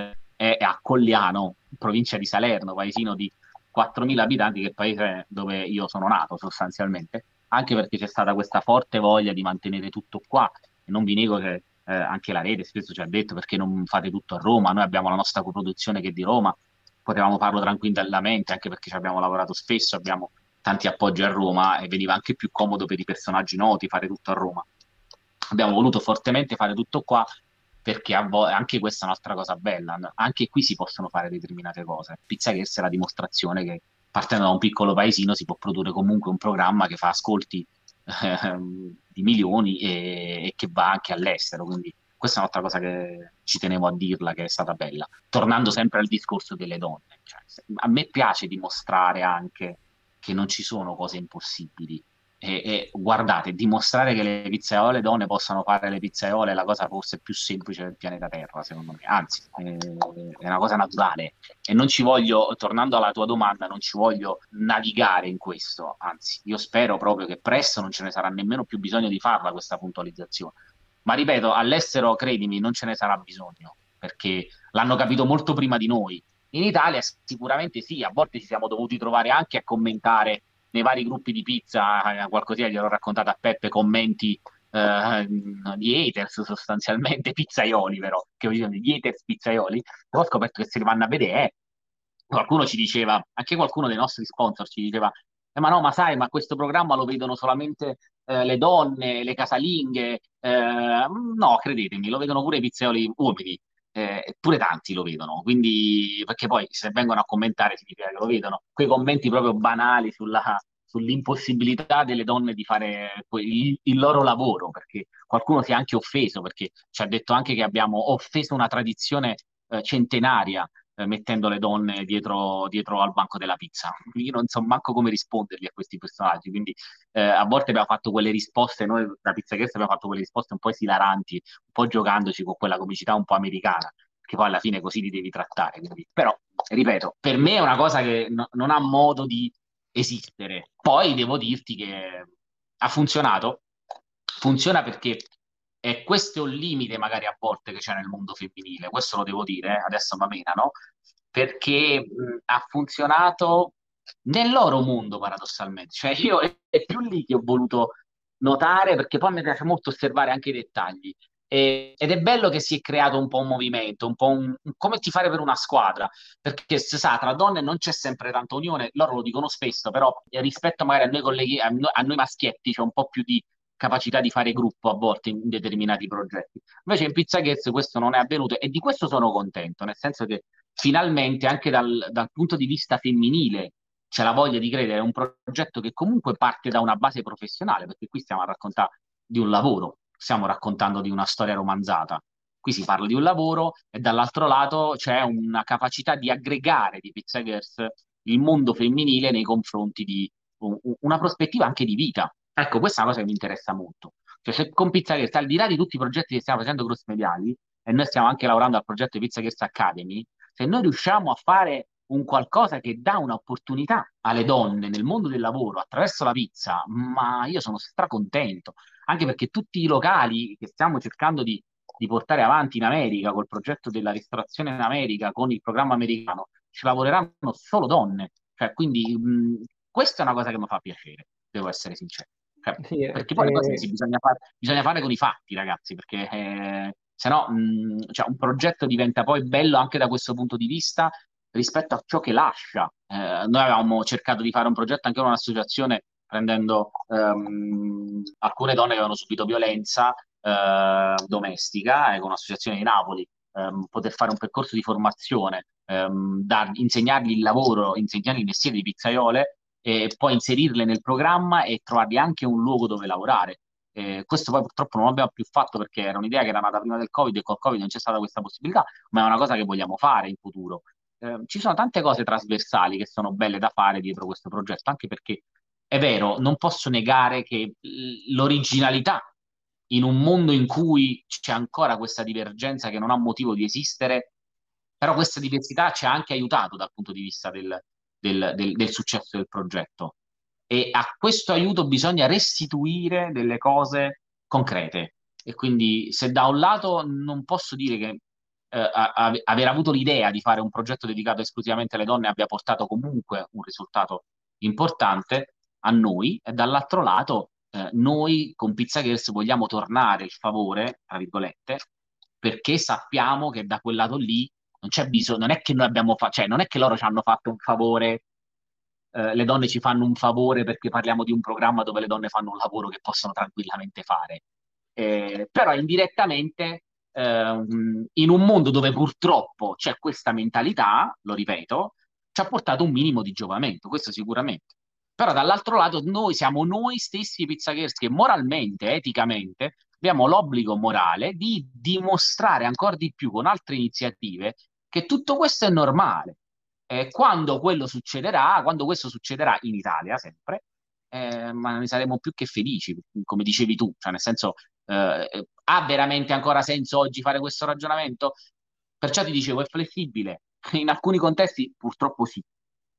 Speaker 3: è, a Colliano, provincia di Salerno, paesino di 4.000 abitanti, che è il paese dove io sono nato sostanzialmente, anche perché c'è stata questa forte voglia di mantenere tutto qua. E non vi nego che eh, anche la rete spesso ci ha detto perché non fate tutto a Roma, noi abbiamo la nostra coproduzione che è di Roma, potevamo farlo tranquillamente, anche perché ci abbiamo lavorato spesso, abbiamo tanti appoggi a Roma e veniva anche più comodo per i personaggi noti fare tutto a Roma. Abbiamo voluto fortemente fare tutto qua perché vo- anche questa è un'altra cosa bella, anche qui si possono fare determinate cose. Pizza Pizzaghers è la dimostrazione che partendo da un piccolo paesino si può produrre comunque un programma che fa ascolti eh, di milioni e-, e che va anche all'estero, quindi questa è un'altra cosa che ci tenevo a dirla, che è stata bella. Tornando sempre al discorso delle donne, cioè, a me piace dimostrare anche che non ci sono cose impossibili. E, e, guardate, dimostrare che le pizzaiole donne possano fare le pizzaiole è la cosa forse più semplice del pianeta Terra, secondo me. Anzi, è, una cosa naturale. E non ci voglio, tornando alla tua domanda, non ci voglio navigare in questo. Anzi, io spero proprio che presto non ce ne sarà nemmeno più bisogno di farla questa puntualizzazione. Ma ripeto, all'estero, credimi, non ce ne sarà bisogno, perché l'hanno capito molto prima di noi in Italia sicuramente sì, a volte ci siamo dovuti trovare anche a commentare nei vari gruppi di pizza, eh, qualcosina gliel'ho raccontato a Peppe, commenti eh, di haters sostanzialmente, pizzaioli però, che dicevano gli haters pizzaioli, ho scoperto che se li vanno a vedere, eh. qualcuno ci diceva, anche qualcuno dei nostri sponsor ci diceva, eh, ma no, ma sai, ma questo programma lo vedono solamente eh, le donne, le casalinghe, eh, no, credetemi, lo vedono pure i pizzaioli uomini, eh, eppure tanti lo vedono, quindi perché poi se vengono a commentare significa che lo vedono, quei commenti proprio banali sulla, sull'impossibilità delle donne di fare il, il, loro lavoro, perché qualcuno si è anche offeso, perché ci ha detto anche che abbiamo offeso una tradizione eh, centenaria eh, mettendo le donne dietro, dietro, al banco della pizza. Io non so manco come rispondergli a questi personaggi, quindi eh, a volte abbiamo fatto quelle risposte, noi da Pizza Chest abbiamo fatto quelle risposte un po' esilaranti, un po' giocandoci con quella comicità un po' americana, che poi alla fine così li devi trattare. Quindi. Però, ripeto, per me è una cosa che no, non ha modo di esistere. Poi devo dirti che ha funzionato, funziona perché e questo è un limite magari a volte che c'è nel mondo femminile, questo lo devo dire, eh? adesso va meno, no? Perché mh, ha funzionato nel loro mondo paradossalmente, cioè io è, è più lì che ho voluto notare perché poi mi piace molto osservare anche i dettagli. ed è bello che si è creato un po' un movimento, un po' un, come ti fare per una squadra, perché si sa, tra donne non c'è sempre tanta unione, loro lo dicono spesso, però rispetto magari a noi colleghi, a noi, a noi maschietti c'è un po' più di capacità di fare gruppo a volte in determinati progetti. Invece in Pizza Ghez questo non è avvenuto e di questo sono contento, nel senso che finalmente anche dal, dal punto di vista femminile c'è la voglia di credere a un progetto che comunque parte da una base professionale, perché qui stiamo a raccontare di un lavoro, stiamo raccontando di una storia romanzata. Qui si parla di un lavoro e dall'altro lato c'è una capacità di aggregare di Pizzagers il mondo femminile nei confronti di una prospettiva anche di vita, Ecco, questa è una cosa che mi interessa molto. Cioè, se con Pizza Girls, al di là di tutti i progetti che stiamo facendo cross mediali, e noi stiamo anche lavorando al progetto di Pizza Girls Academy, se noi riusciamo a fare un qualcosa che dà un'opportunità alle donne nel mondo del lavoro attraverso la pizza, ma io sono stracontento, anche perché tutti i locali che stiamo cercando di, di portare avanti in America, col progetto della ristorazione in America, con il programma americano, ci lavoreranno solo donne. Cioè, quindi mh, questa è una cosa che mi fa piacere, devo essere sincero. Cioè, sì, perché poi eh... le cose bisogna fare, bisogna fare, con i fatti, ragazzi, perché eh, se no cioè, un progetto diventa poi bello anche da questo punto di vista rispetto a ciò che lascia. Eh, noi avevamo cercato di fare un progetto anche con un'associazione prendendo um, alcune donne che avevano subito violenza uh, domestica e con un'associazione di Napoli um, poter fare un percorso di formazione, um, dar, insegnargli il lavoro, insegnargli il mestiere di pizzaiole e poi inserirle nel programma e trovargli anche un luogo dove lavorare. Eh, questo poi purtroppo non l'abbiamo più fatto perché era un'idea che era nata prima del Covid e col Covid non c'è stata questa possibilità, ma è una cosa che vogliamo fare in futuro. Eh, ci sono tante cose trasversali che sono belle da fare dietro questo progetto, anche perché è vero, non posso negare che l'originalità in un mondo in cui c'è ancora questa divergenza che non ha motivo di esistere, però questa diversità ci ha anche aiutato dal punto di vista del, del, del, del successo del progetto. E a questo aiuto bisogna restituire delle cose concrete. E quindi se da un lato non posso dire che eh, aver avuto l'idea di fare un progetto dedicato esclusivamente alle donne abbia portato comunque un risultato importante, a noi e dall'altro lato eh, noi con Pizza Girls vogliamo tornare il favore, tra virgolette, perché sappiamo che da quel lato lì non c'è bisogno, non è che noi abbiamo fatto, cioè non è che loro ci hanno fatto un favore, eh, le donne ci fanno un favore perché parliamo di un programma dove le donne fanno un lavoro che possono tranquillamente fare. Eh, però indirettamente eh, in un mondo dove purtroppo c'è questa mentalità, lo ripeto, ci ha portato un minimo di giovamento, questo sicuramente. Però dall'altro lato noi siamo noi stessi pizzaghiers che moralmente, eticamente, abbiamo l'obbligo morale di dimostrare ancora di più con altre iniziative che tutto questo è normale. Eh, quando quello succederà, quando questo succederà in Italia sempre, eh, ma ne saremo più che felici, come dicevi tu, cioè nel senso, eh, ha veramente ancora senso oggi fare questo ragionamento? Perciò ti dicevo, è flessibile. In alcuni contesti purtroppo sì,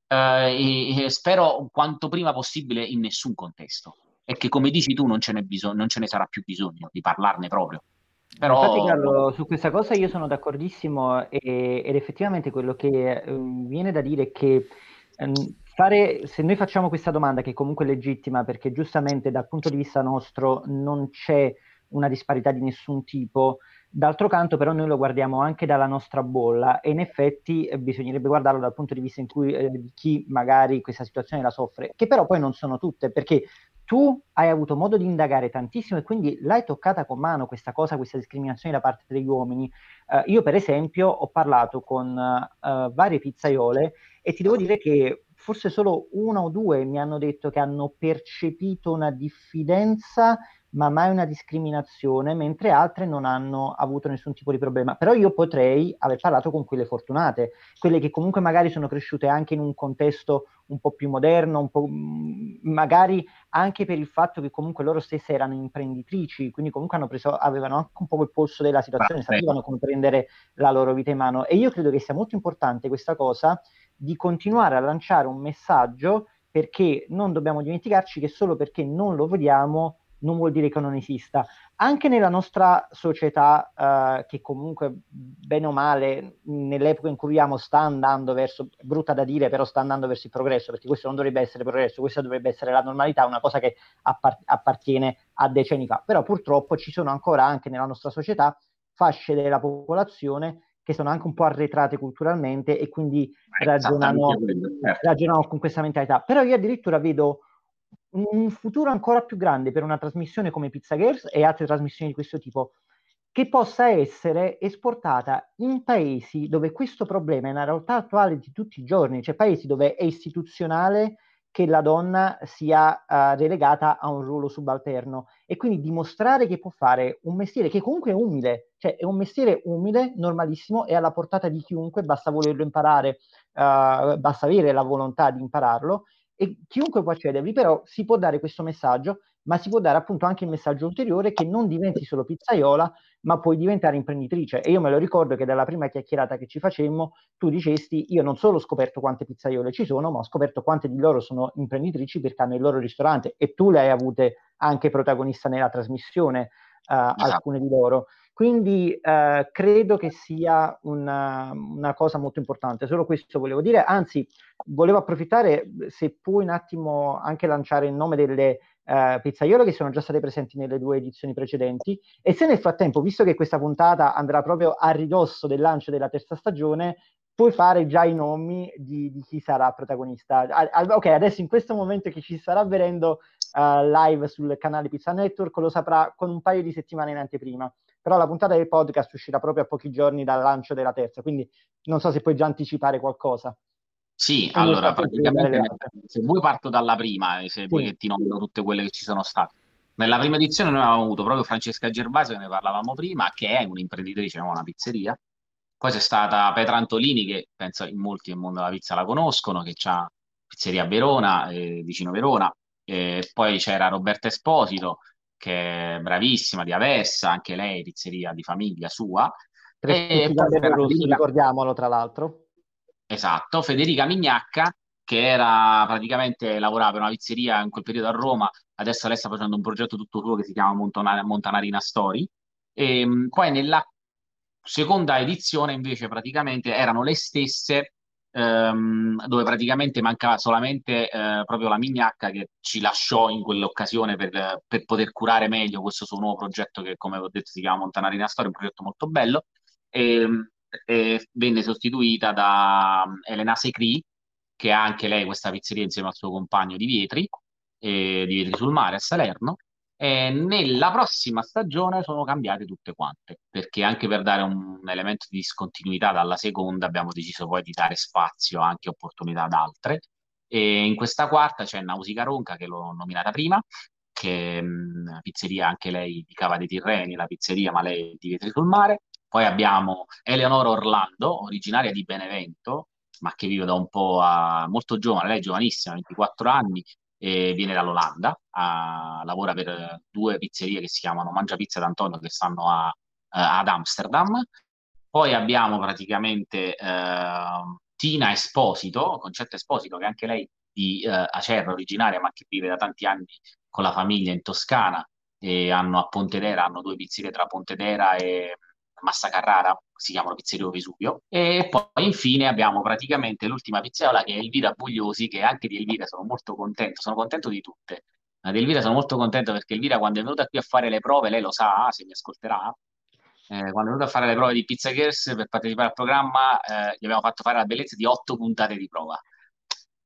Speaker 3: eh, e, spero quanto prima possibile in nessun contesto. E che come dici tu non ce, bisog- non ce ne sarà più bisogno di parlarne proprio.
Speaker 2: Però... Infatti Carlo, su questa cosa io sono d'accordissimo e, ed effettivamente quello che eh, viene da dire è che eh, fare, se noi facciamo questa domanda che comunque è legittima perché giustamente dal punto di vista nostro non c'è una disparità di nessun tipo, D'altro canto, però, noi lo guardiamo anche dalla nostra bolla e in effetti eh, bisognerebbe guardarlo dal punto di vista in cui eh, chi magari questa situazione la soffre, che però poi non sono tutte, perché tu hai avuto modo di indagare tantissimo e quindi l'hai toccata con mano questa cosa, questa discriminazione da parte degli uomini. Uh, io, per esempio, ho parlato con uh, varie pizzaiole e ti devo dire che forse solo una o due mi hanno detto che hanno percepito una diffidenza ma mai una discriminazione, mentre altre non hanno avuto nessun tipo di problema. Però io potrei aver parlato con quelle fortunate, quelle che comunque magari sono cresciute anche in un contesto un po' più moderno, un po', mm, magari anche per il fatto che comunque loro stesse erano imprenditrici, quindi comunque preso, avevano anche un po' il polso della situazione, ah, sapevano come prendere la loro vita in mano. E io credo che sia molto importante questa cosa di continuare a lanciare un messaggio perché non dobbiamo dimenticarci che solo perché non lo vediamo non vuol dire che non esista. Anche nella nostra società, uh, che comunque, bene o male, nell'epoca in cui viviamo, sta andando verso, brutta da dire, però sta andando verso il progresso, perché questo non dovrebbe essere progresso, questa dovrebbe essere la normalità, una cosa che appart- appartiene a decenni fa. Però purtroppo ci sono ancora anche nella nostra società fasce della popolazione che sono anche un po' arretrate culturalmente e quindi ragionano, certo. ragionano con questa mentalità. Però io addirittura vedo un futuro ancora più grande per una trasmissione come Pizza Girls e altre trasmissioni di questo tipo, che possa essere esportata in paesi dove questo problema è una realtà attuale di tutti i giorni, cioè paesi dove è istituzionale che la donna sia uh, relegata a un ruolo subalterno e quindi dimostrare che può fare un mestiere che comunque è umile, cioè è un mestiere umile, normalissimo, è alla portata di chiunque, basta volerlo imparare, uh, basta avere la volontà di impararlo e chiunque può accedervi, però si può dare questo messaggio, ma si può dare appunto anche il messaggio ulteriore che non diventi solo pizzaiola, ma puoi diventare imprenditrice. E io me lo ricordo che dalla prima chiacchierata che ci facemmo, tu dicesti, io non solo ho scoperto quante pizzaiole ci sono, ma ho scoperto quante di loro sono imprenditrici perché hanno il loro ristorante e tu le hai avute anche protagonista nella trasmissione, uh, alcune di loro. Quindi uh, credo che sia una, una cosa molto importante, solo questo volevo dire, anzi volevo approfittare, se puoi un attimo anche lanciare il nome delle eh, pizzaiolo che sono già state presenti nelle due edizioni precedenti. E se nel frattempo, visto che questa puntata andrà proprio a ridosso del lancio della terza stagione, puoi fare già i nomi di, di chi sarà protagonista. A, ok, adesso in questo momento chi ci starà vedendo uh, live sul canale Pizza Network lo saprà con un paio di settimane in anteprima, però la puntata del podcast uscirà proprio a pochi giorni dal lancio della terza, quindi non so se puoi già anticipare qualcosa.
Speaker 3: Sì, allora praticamente se vuoi parto dalla prima, se sì. vuoi che ti nomino tutte quelle che ci sono state. Nella prima edizione noi avevamo avuto proprio Francesca Gervasio, che ne parlavamo prima, che è un'imprenditrice, una pizzeria. Poi c'è stata Petra Antolini, che penso in molti nel mondo della pizza la conoscono, che ha pizzeria a Verona, eh, vicino Verona. E poi c'era Roberta Esposito, che è bravissima, di Avessa, anche lei pizzeria di famiglia sua.
Speaker 2: E poi ricordiamolo tra l'altro.
Speaker 3: Esatto, Federica Mignacca, che era praticamente lavorava per una pizzeria in quel periodo a Roma, adesso lei sta facendo un progetto tutto suo che si chiama Montana- Montanarina Story. E ehm, poi nella seconda edizione invece praticamente erano le stesse ehm, dove praticamente mancava solamente eh, proprio la Mignacca che ci lasciò in quell'occasione per, per, poter curare meglio questo suo nuovo progetto che come ho detto si chiama Montanarina Story, un progetto molto bello. E, ehm, e venne sostituita da mm, Elena Secri, che ha anche lei questa pizzeria insieme al suo compagno di Vietri, eh, di Vietri sul mare a Salerno. E nella prossima stagione sono cambiate tutte quante, perché anche per dare un, elemento di discontinuità dalla seconda abbiamo deciso poi di dare spazio anche opportunità ad altre. E in questa quarta c'è Nausica Ronca, che l'ho nominata prima, che è mm, pizzeria anche lei di Cava dei Tirreni, la pizzeria, ma lei di Vietri sul mare. Poi abbiamo Eleonora Orlando, originaria di Benevento, ma che vive da un po' a, molto giovane, lei è giovanissima, 24 anni, e viene dall'Olanda, a, lavora per due pizzerie che si chiamano Mangia Pizza d'Antonio che stanno a, ad Amsterdam. Poi abbiamo praticamente eh, Tina Esposito, Concetta Esposito, che anche lei di eh, Acerra originaria, ma che vive da tanti anni con la famiglia in Toscana e hanno a Pontedera, hanno due pizzerie tra Pontedera e Massa Carrara, si chiamano Pizzeria Vesuvio. E poi infine abbiamo praticamente l'ultima pizzeria che è Elvira Bugliosi, che anche di Elvira sono molto contento, sono contento di tutte. Ma di Elvira sono molto contento perché Elvira quando è venuta qui a fare le prove, lei lo sa, se mi ascolterà, eh, quando è venuta a fare le prove di Pizza Girls per partecipare al programma, eh, gli abbiamo fatto fare la bellezza di otto puntate di prova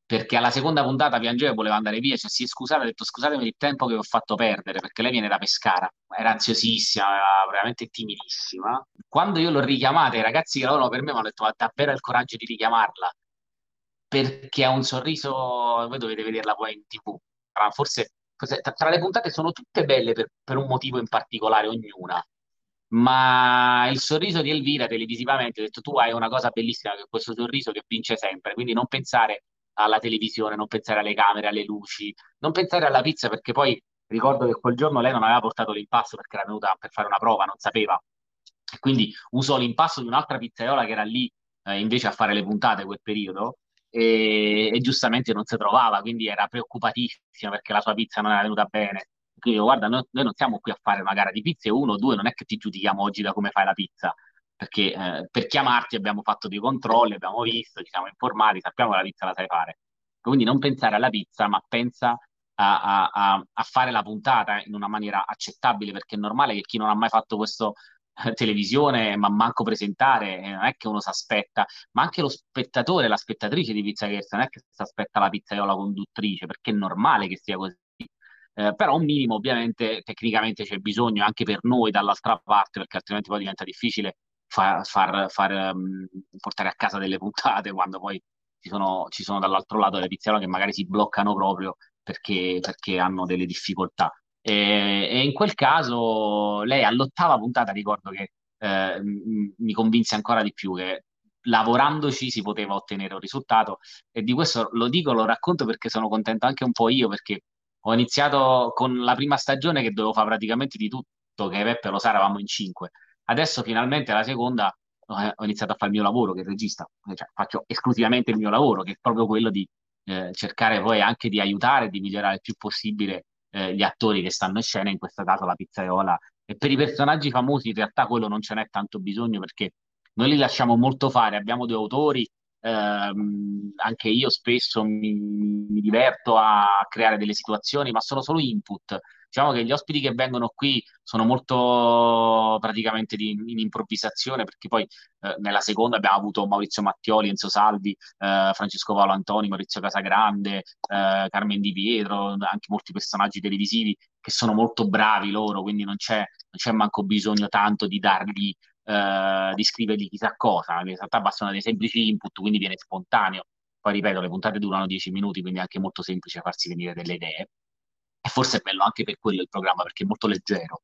Speaker 3: perché alla seconda puntata piangeva e voleva andare via, cioè si è scusata, ha detto scusatemi il tempo che ho fatto perdere, perché lei viene da Pescara, era ansiosissima, era veramente timidissima. Quando io l'ho richiamata, i ragazzi che lavorano per me mi hanno detto ma davvero il coraggio di richiamarla, perché ha un sorriso, voi dovete vederla poi in tv, forse tra le puntate sono tutte belle per, per un motivo in particolare ognuna, ma il sorriso di Elvira televisivamente, ho detto tu hai una cosa bellissima che è questo sorriso che vince sempre, quindi non pensare alla televisione, non pensare alle camere, alle luci, non pensare alla pizza perché poi ricordo che quel giorno lei non aveva portato l'impasto perché era venuta per fare una prova, non sapeva. Quindi usò l'impasto di un'altra pizzaiola che era lì eh, invece a fare le puntate quel periodo e, e, giustamente non si trovava, quindi era preoccupatissima perché la sua pizza non era venuta bene. Quindi guarda, noi, noi non siamo qui a fare una gara di pizze, uno due, non è che ti giudichiamo oggi da come fai la pizza, perché eh, per chiamarti abbiamo fatto dei controlli, abbiamo visto, ci siamo informati, sappiamo che la pizza la sai fare. Quindi non pensare alla pizza, ma pensa a, a, a fare la puntata in una maniera accettabile, perché è normale che chi non ha mai fatto questo eh, televisione, ma manco presentare, eh, non è che uno si aspetta, ma anche lo spettatore, la spettatrice di Pizza Kerst non è che si aspetta la pizzaiola conduttrice, perché è normale che sia così. Eh, però un minimo ovviamente tecnicamente c'è bisogno anche per noi dall'altra parte perché altrimenti poi diventa difficile far, far, far um, portare a casa delle puntate quando poi ci sono, ci sono dall'altro lato le pizzerie che magari si bloccano proprio perché, perché hanno delle difficoltà. E, e, in quel caso lei all'ottava puntata ricordo che eh, mi convinse ancora di più che lavorandoci si poteva ottenere un risultato e di questo lo dico, lo racconto perché sono contento anche un po' io perché ho iniziato con la prima stagione che dovevo fare praticamente di tutto, che Peppe lo sa, eravamo in cinque Adesso finalmente la seconda eh, ho iniziato a fare il mio lavoro che regista, cioè, faccio esclusivamente il mio lavoro, che è proprio quello di eh, cercare poi anche di aiutare di migliorare il più possibile eh, gli attori che stanno in scena, in questo caso la pizzaiola. E per i personaggi famosi in realtà quello non ce n'è tanto bisogno perché noi li lasciamo molto fare, abbiamo due autori ehm, anche io spesso mi, mi diverto a creare delle situazioni, ma sono solo input. Diciamo che gli ospiti che vengono qui sono molto praticamente di, in improvvisazione, perché poi eh, nella seconda abbiamo avuto Maurizio Mattioli, Enzo Salvi, eh, Francesco Paolo Antoni, Maurizio Casagrande, eh, Carmen Di Pietro, anche molti personaggi televisivi che sono molto bravi loro, quindi non c'è, manco bisogno tanto di dargli eh, di scrivergli chissà cosa, in realtà bastano dei semplici input, quindi viene spontaneo. Poi ripeto, le puntate durano 10 minuti, quindi è anche molto semplice farsi venire delle idee. E forse è bello anche per quello il programma, perché è molto leggero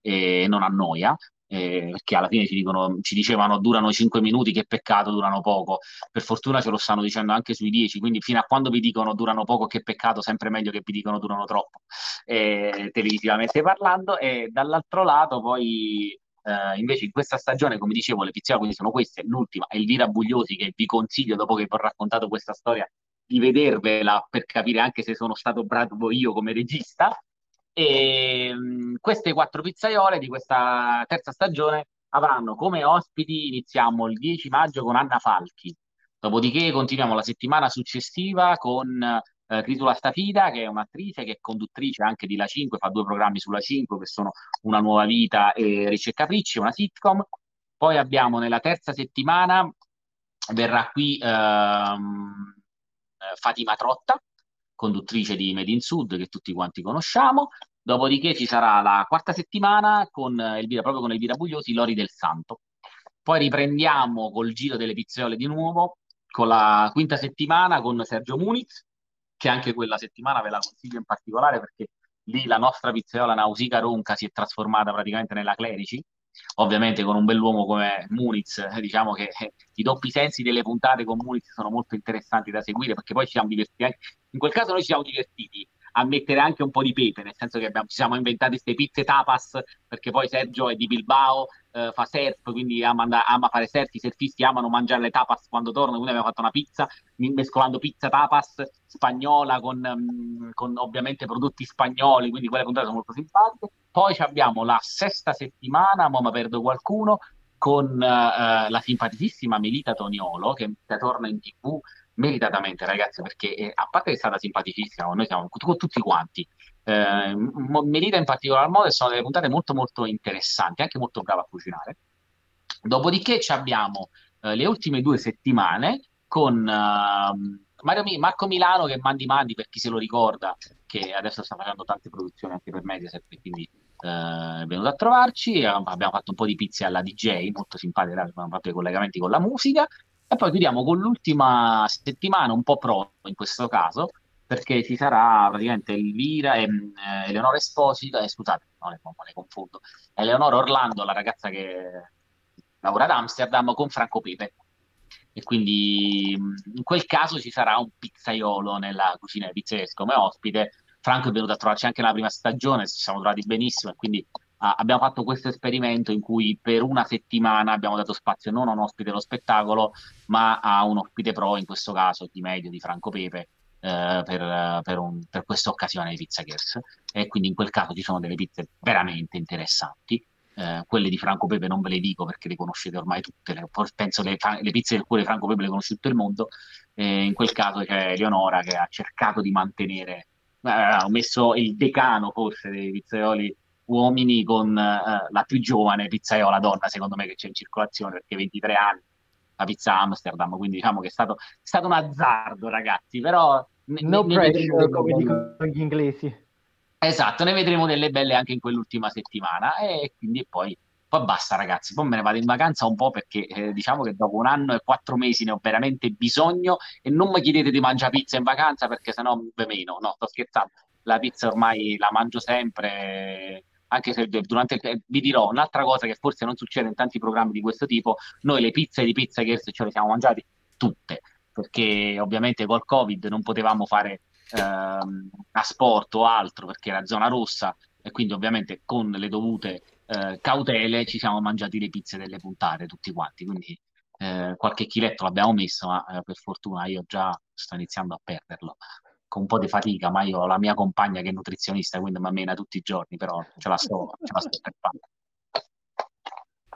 Speaker 3: e non annoia. Eh, perché alla fine ci, dicono, ci dicevano durano 5 minuti, che peccato, durano poco. Per fortuna ce lo stanno dicendo anche sui 10, quindi fino a quando vi dicono durano poco, che peccato, sempre meglio che vi dicono durano troppo, eh, televisivamente parlando. E dall'altro lato poi Uh, invece in questa stagione, come dicevo, le pizziole sono queste, l'ultima è Elvira Bugliosi che vi consiglio dopo che vi ho raccontato questa storia di vedervela per capire anche se sono stato bravo io come regista. E um, queste quattro pizzaiole di questa terza stagione avranno come ospiti, iniziamo il 10 maggio con Anna Falchi, dopodiché continuiamo la settimana successiva con eh, Crisula Stafida, che è un'attrice che è conduttrice anche di La 5, fa due programmi sulla 5 che sono Una nuova vita e Ricci Capricci, una sitcom. Poi abbiamo nella terza settimana, verrà qui ehm, eh, Fatima Trotta, conduttrice di Made in Sud, che tutti quanti conosciamo. Dopodiché ci sarà la quarta settimana con Elvira, proprio con Elvira Bugliosi, Lori del Santo. Poi riprendiamo col giro delle pizzole di nuovo, con la quinta settimana con Sergio Muniz, che anche quella settimana ve la consiglio in particolare perché lì la nostra pizzaiola Nausicaa Ronca si è trasformata praticamente nella Clerici, ovviamente con un bell'uomo come Muniz, eh, diciamo che eh, i doppi sensi delle puntate con Muniz sono molto interessanti da seguire perché poi ci siamo divertiti, anche... in quel caso noi ci siamo divertiti a mettere anche un po' di pepe, nel senso che abbiamo, ci siamo inventati queste pizze tapas, perché poi Sergio è di Bilbao, eh, fa surf, quindi ama, ama, fare surf, i surfisti amano mangiare le tapas quando tornano, quindi abbiamo fatto una pizza, mescolando pizza tapas spagnola con, um, con ovviamente prodotti spagnoli, quindi quelle puntate sono molto simpatiche. Poi abbiamo la sesta settimana, ma perdo qualcuno, con uh, la simpaticissima Melita Toniolo, che torna in tv meritatamente, ragazzi, perché eh, a parte che è stata simpaticissima, noi siamo tutti quanti. Eh, Melita in particolar modo sono delle puntate molto molto interessanti, anche molto brava a cucinare. Dopodiché abbiamo eh, le ultime due settimane con Mario Mi- Marco Milano che mandi mandi per chi se lo ricorda, che adesso sta facendo tante produzioni anche per Mediaset, quindi uh, è venuto a trovarci. Abbiamo fatto un po' di pizze alla DJ, molto simpatica, abbiamo fatto i collegamenti con la musica. E poi chiudiamo con l'ultima settimana, un po' pro in questo caso, perché ci sarà praticamente Elvira e eh, Eleonora Esposito, eh, scusate, no, le, le confondo, Eleonora Orlando, la ragazza che lavora ad Amsterdam, con Franco Pepe. E quindi in quel caso ci sarà un pizzaiolo nella cucina di pizzeria come ospite. Franco è venuto a trovarci anche nella prima stagione, ci siamo trovati benissimo e quindi ah, abbiamo fatto questo esperimento in cui per una settimana abbiamo dato spazio non a un ospite dello spettacolo, ma a un ospite pro, in questo caso di medio di Franco Pepe, eh, per, per, un, per questa occasione di Pizza Girls. E quindi in quel caso ci sono delle pizze veramente interessanti. Eh, quelle di Franco Pepe non ve le dico perché le conoscete ormai tutte, le, penso le, le pizze del cuore di Franco Pepe le conosce tutto il mondo. Eh, in quel caso c'è Eleonora che ha cercato di mantenere, eh, ha messo il decano forse dei pizzaioli uomini con eh, la più giovane pizzaiola donna, secondo me, che c'è in circolazione, perché 23 anni, la pizza Amsterdam, quindi diciamo che è stato, è stato un azzardo, ragazzi, però...
Speaker 2: Ne, no ne pressure, come dicono gli inglesi.
Speaker 3: Esatto, ne vedremo delle belle anche in quell'ultima settimana. E quindi poi, poi basta ragazzi, poi me ne vado in vacanza un po' perché eh, diciamo che dopo un anno e quattro mesi ne ho veramente bisogno e non mi chiedete di mangiare pizza in vacanza perché sennò ve meno, no, sto scherzando, la pizza ormai la mangio sempre anche se durante il, vi dirò un'altra cosa che forse non succede in tanti programmi di questo tipo, noi le pizze di Pizza Girls ce le siamo mangiate tutte, perché ovviamente col Covid non potevamo fare ehm, sport o altro perché era zona rossa e quindi ovviamente con le dovute eh, cautele ci siamo mangiati le pizze delle puntate tutti quanti, quindi eh, qualche chiletto l'abbiamo messo, ma eh, per fortuna io già sto iniziando a perderlo con un po' di fatica, ma io ho la mia compagna che è nutrizionista, quindi mi ammena tutti i giorni, però ce la sto, ce la sto per fare.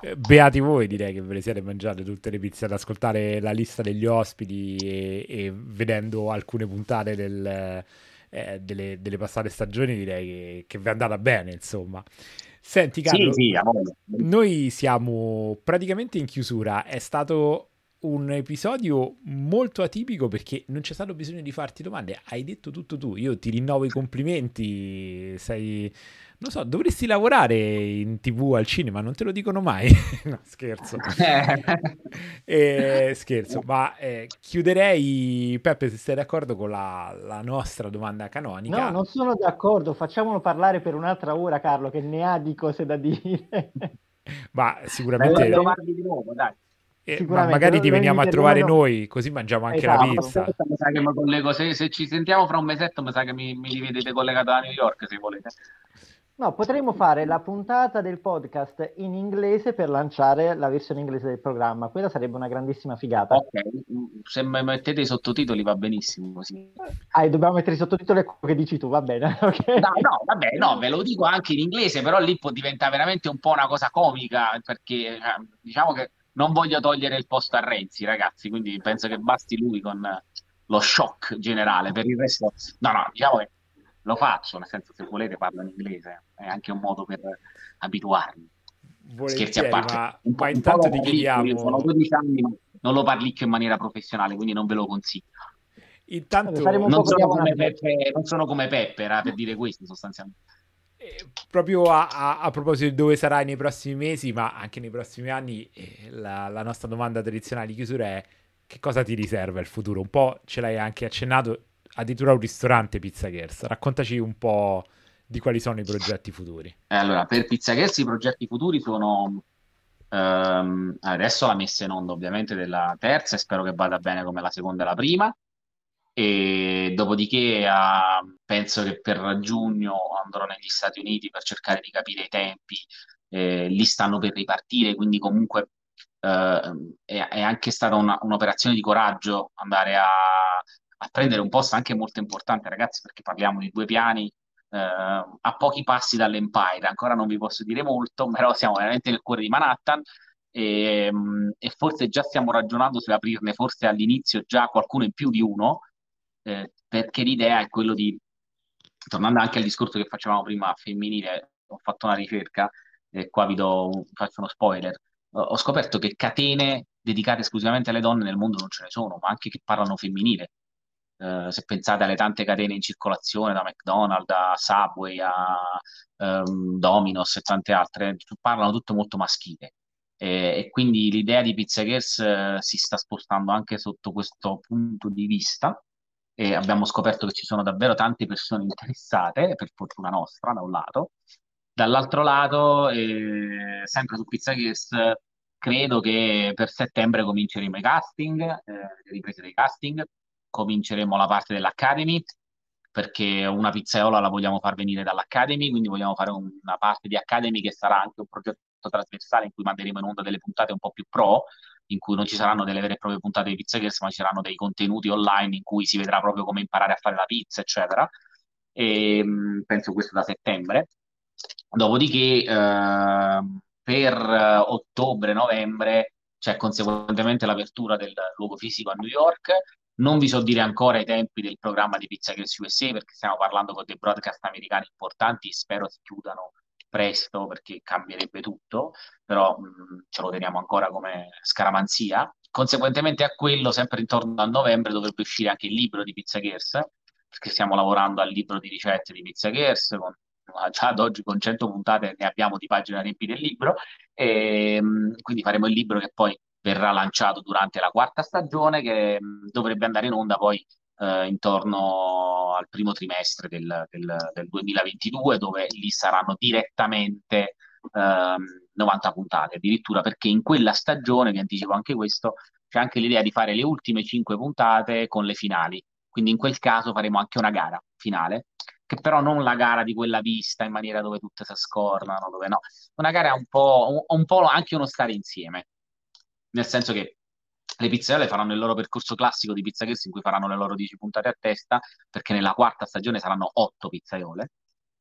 Speaker 1: Eh, beati voi, direi che ve le siete mangiate tutte le pizze ad ascoltare la lista degli ospiti e, e vedendo alcune puntate del, eh, delle, delle, passate stagioni, direi che, che vi è andata bene, insomma. Senti, Carlo, sì, sì, noi siamo praticamente in chiusura. È stato un episodio molto atipico perché non c'è stato bisogno di farti domande. Hai detto tutto tu. Io ti rinnovo i complimenti. Sei non so, dovresti lavorare in tv al cinema, non te lo dicono mai. no, scherzo. eh, scherzo, ma eh, chiuderei, Peppe, se sei d'accordo con la, la, nostra domanda canonica.
Speaker 2: No, non sono d'accordo, facciamolo parlare per un'altra ora, Carlo, che ne ha di cose da dire.
Speaker 1: ma sicuramente... di nuovo, dai. Eh, ma magari ti veniamo a trovare noi, così mangiamo anche esatto. la pizza.
Speaker 3: Collego, se, se, ci sentiamo fra un mesetto, mi sa che mi, mi rivedete collegato a New York se volete.
Speaker 2: No, potremmo fare la puntata del podcast in inglese per lanciare la versione inglese del programma. Quella sarebbe una grandissima figata.
Speaker 3: Ok, se mettete i sottotitoli va benissimo così.
Speaker 2: Ah, dobbiamo mettere i sottotitoli che dici tu, va bene.
Speaker 3: Okay. No, no, vabbè, no, ve lo dico anche in inglese, però lì può diventare veramente un po' una cosa comica, perché eh, diciamo che non voglio togliere il posto a Renzi, ragazzi, quindi penso che basti lui con lo shock generale. Per il resto, no, no, diciamo che lo faccio, nel senso se volete parlo in inglese, è anche un modo per abituarmi. Scherzi a parte.
Speaker 1: Ma, un po', ma intanto ti chiediamo...
Speaker 3: Sono 12 anni, ma non lo parlicchio in maniera professionale, quindi non ve lo consiglio.
Speaker 1: Intanto
Speaker 3: non sono, come Peppe, non sono come Peppe, era per dire questo sostanzialmente.
Speaker 1: Proprio a, a, a, proposito di dove sarai nei prossimi mesi, ma anche nei prossimi anni, eh, la, la, nostra domanda tradizionale di chiusura è che cosa ti riserva il futuro? Un po' ce l'hai anche accennato, addirittura un ristorante Pizza Girls. Raccontaci un po' di quali sono i progetti futuri.
Speaker 3: Eh, allora, per Pizza Girls i progetti futuri sono ehm, adesso la messa in onda ovviamente della terza e spero che vada bene come la seconda e la prima. E dopodiché uh, penso che per giugno andrò negli Stati Uniti per cercare di capire i tempi. Eh, lì stanno per ripartire, quindi comunque Uh, è, è, anche stata una, un'operazione di coraggio andare a, a prendere un posto anche molto importante, ragazzi, perché parliamo di due piani eh, a pochi passi dall'Empire. Ancora non vi posso dire molto, però siamo veramente nel cuore di Manhattan. E, mm, e forse già stiamo ragionando su aprirne forse all'inizio già qualcuno in più di uno, eh, perché l'idea è quello di, tornando anche al discorso che facevamo prima femminile, ho fatto una ricerca e qua vi do, faccio uno spoiler, ho scoperto che catene dedicate esclusivamente alle donne nel mondo non ce ne sono, ma anche che parlano femminile. Eh, se pensate alle tante catene in circolazione, da McDonald's a Subway a um, Domino's e tante altre, parlano tutte molto maschile. E, e quindi l'idea di Pizza Girls uh, si sta spostando anche sotto questo punto di vista e abbiamo scoperto che ci sono davvero tante persone interessate, per fortuna nostra, da un lato. Dall'altro lato, eh, sempre su Pizza Girls, credo che per settembre cominceremo i casting, eh, le riprese dei casting, cominceremo la parte dell'Academy perché una pizzaiola la vogliamo far venire dall'Academy, quindi vogliamo fare una parte di Academy che sarà anche un progetto trasversale in cui manderemo in onda delle puntate un po' più pro, in cui non ci saranno delle vere e proprie puntate di Pizza Girls, ma ci saranno dei contenuti online in cui si vedrà proprio come imparare a fare la pizza, eccetera. E mm, penso questo da settembre. Dopodiché, eh, per ottobre-novembre c'è conseguentemente l'apertura del luogo fisico a New York non vi so dire ancora i tempi del programma di Pizza Girls USA perché stiamo parlando con dei broadcast americani importanti spero si chiudano presto perché cambierebbe tutto, però mh, ce lo teniamo ancora come scaramanzia. Conseguentemente a quello, sempre intorno a novembre, dovrebbe uscire anche il libro di Pizza Girls, perché stiamo lavorando al libro di ricette di Pizza Girls, con, già ad oggi con 100 puntate ne abbiamo di pagine riempite il libro, e mh, quindi faremo il libro che poi verrà lanciato durante la quarta stagione che mh, dovrebbe andare in onda poi eh, intorno al primo trimestre del, del, del, 2022 dove lì saranno direttamente eh, 90 puntate addirittura perché in quella stagione, vi anticipo anche questo, c'è anche l'idea di fare le ultime 5 puntate con le finali. Quindi in quel caso faremo anche una gara finale che però non la gara di quella vista in maniera dove tutte si scornano, dove no, una gara un po', un, un po' anche uno stare insieme. Nel senso che le pizzaiole faranno il loro percorso classico di Pizza Girls in cui faranno le loro 10 puntate a testa, perché nella quarta stagione saranno 8 pizzaiole,